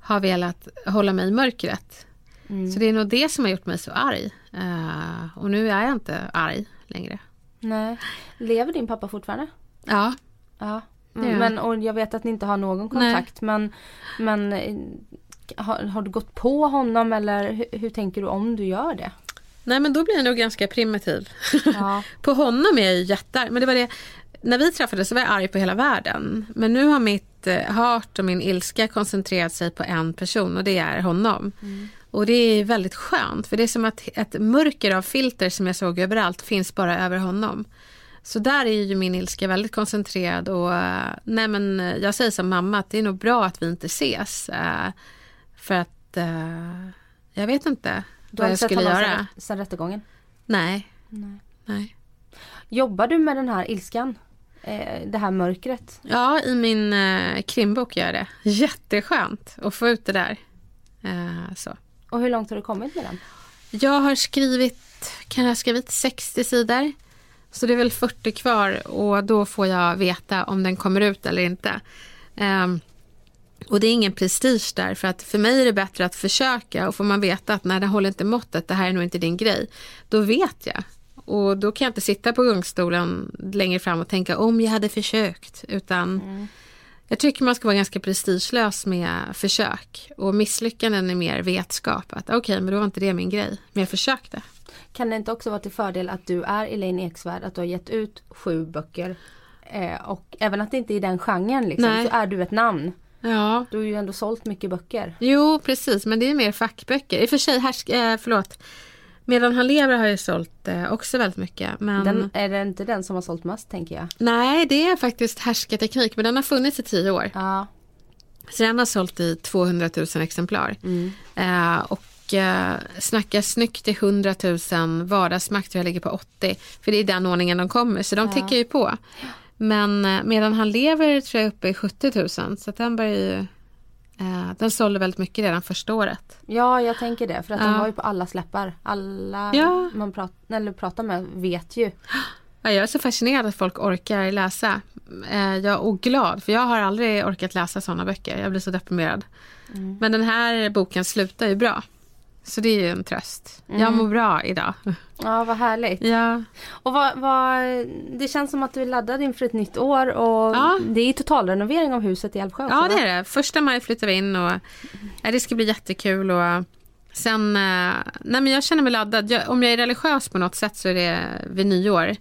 har velat hålla mig i mörkret. Så det är nog det som har gjort mig så arg. Eh, och nu är jag inte arg längre. Nej. Lever din pappa fortfarande? Ja, Ja. Ja. Men, och jag vet att ni inte har någon kontakt men, men eh, har, har du gått på honom eller hur, hur tänker du om du gör det? nej men då blir jag nog ganska primitiv. Ja. på honom är jag ju jättearg. Men det var det, när vi träffades så var jag arg på hela världen. Men nu har mitt eh, hat och min ilska koncentrerat sig på en person och det är honom. Och det är väldigt skönt för det är som att ett mörker av filter som jag såg överallt finns bara över honom. Så där är ju min ilska väldigt koncentrerad och eh, nej men eh, jag säger som mamma att det är nog bra att vi inte ses. eh, För att jag vet inte Du har vad jag inte sett skulle honom göra. Sedan, sedan rättegången? Nej. nej. Jobbar du med den här ilskan? Det här mörkret? Ja, i min krimbok gör jag det. Jätteskönt att få ut det där. Så. Och hur långt har du kommit med den? Jag har skrivit, kan jag ha skrivit 60 sidor. Så det är väl 40 kvar och då får jag veta om den kommer ut eller inte. Ehm, och det är ingen prestige där för att för mig är det bättre att försöka och får man veta att nej, det håller inte måttet, det här är nog inte din grej. Då vet jag. Och då kan jag inte sitta på gungstolen längre fram och tänka om jag hade försökt. Utan jag tycker man ska vara ganska prestigelös med försök. Och misslyckanden är mer vetskap. Att okej, men då var inte det min grej. Men jag försökte. Kan det inte också vara till fördel att du är Elaine Eksvärd, att du har gett ut sju böcker eh, och även att det inte är den genren liksom, Nej. så är du ett namn. Ja, Du har ju ändå sålt mycket böcker. jo precis. Men det är mer fackböcker. I och för sig, härsk, eh, förlåt. Medan han lever har jag sålt eh, också väldigt mycket. Men Den, är det inte den som har sålt mest tänker jag? nej, det är faktiskt härskarteknik. Men den har funnits i tio år. Ja. Så den har sålt i 200 000 exemplar. Eh, och eh, snackar snyggt i 100 000, vardagsmakt och jag ligger på 80. För det är den ordningen de kommer, så de Ja. tickar ju på. Men eh, medan han lever tror jag uppe i 70 000. Så att den börjar ju, eh, den sålde väldigt mycket redan första året. ja, jag tänker det för att den Ja. var ju på alla släppar. Alla Ja. man prat, eller pratar med vet ju. Ja, jag är så fascinerad att folk orkar läsa. Eh, jag och glad, för jag har aldrig orkat läsa sådana böcker. Jag blir så deprimerad. Men den här boken slutar ju bra. Så det är ju en tröst. Jag mår bra idag. Ja, vad härligt. Ja, Och vad, vad, det känns som att du är laddad inför ett nytt år och Ja. det är totalrenovering av huset i Älvsjö också, ja det är det. Första maj flyttar vi in och det ska bli jättekul. Och sen, eh, nej men jag känner mig laddad. Jag, om jag är religiös på något sätt så är det vid nyår.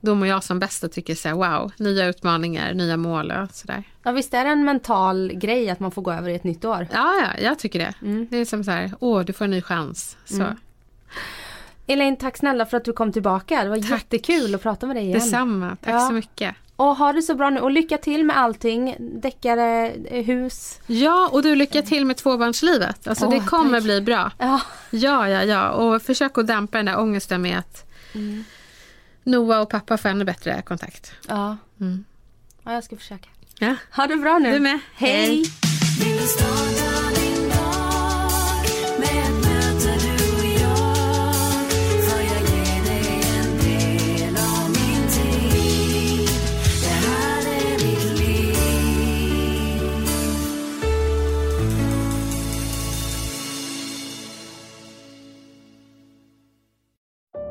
Då mår jag som bäst och tycker så här, wow, nya utmaningar, nya mål och sådär. Ja, visst är det en mental grej att man får gå över i ett nytt år? Ja, ja, jag tycker det. Det är som så här, åh, du får en ny chans. Så. Elaine, tack snälla för att du kom tillbaka. Det var jättekul att prata med dig igen. Detsamma, tack Ja. så mycket. Och ha det så bra nu och lycka till med allting. Deckare, eh, hus. Ja, och du lycka till med tvåbarnslivet. Alltså Åh, det kommer tack. bli bra. Ja, Ja, ja, ja. Och försök att dämpa den där ångesten med att Noah och pappa får ännu bättre kontakt. ja. Mm. ja jag ska försöka. Ja, Ha det bra nu. du med. Hej. Vill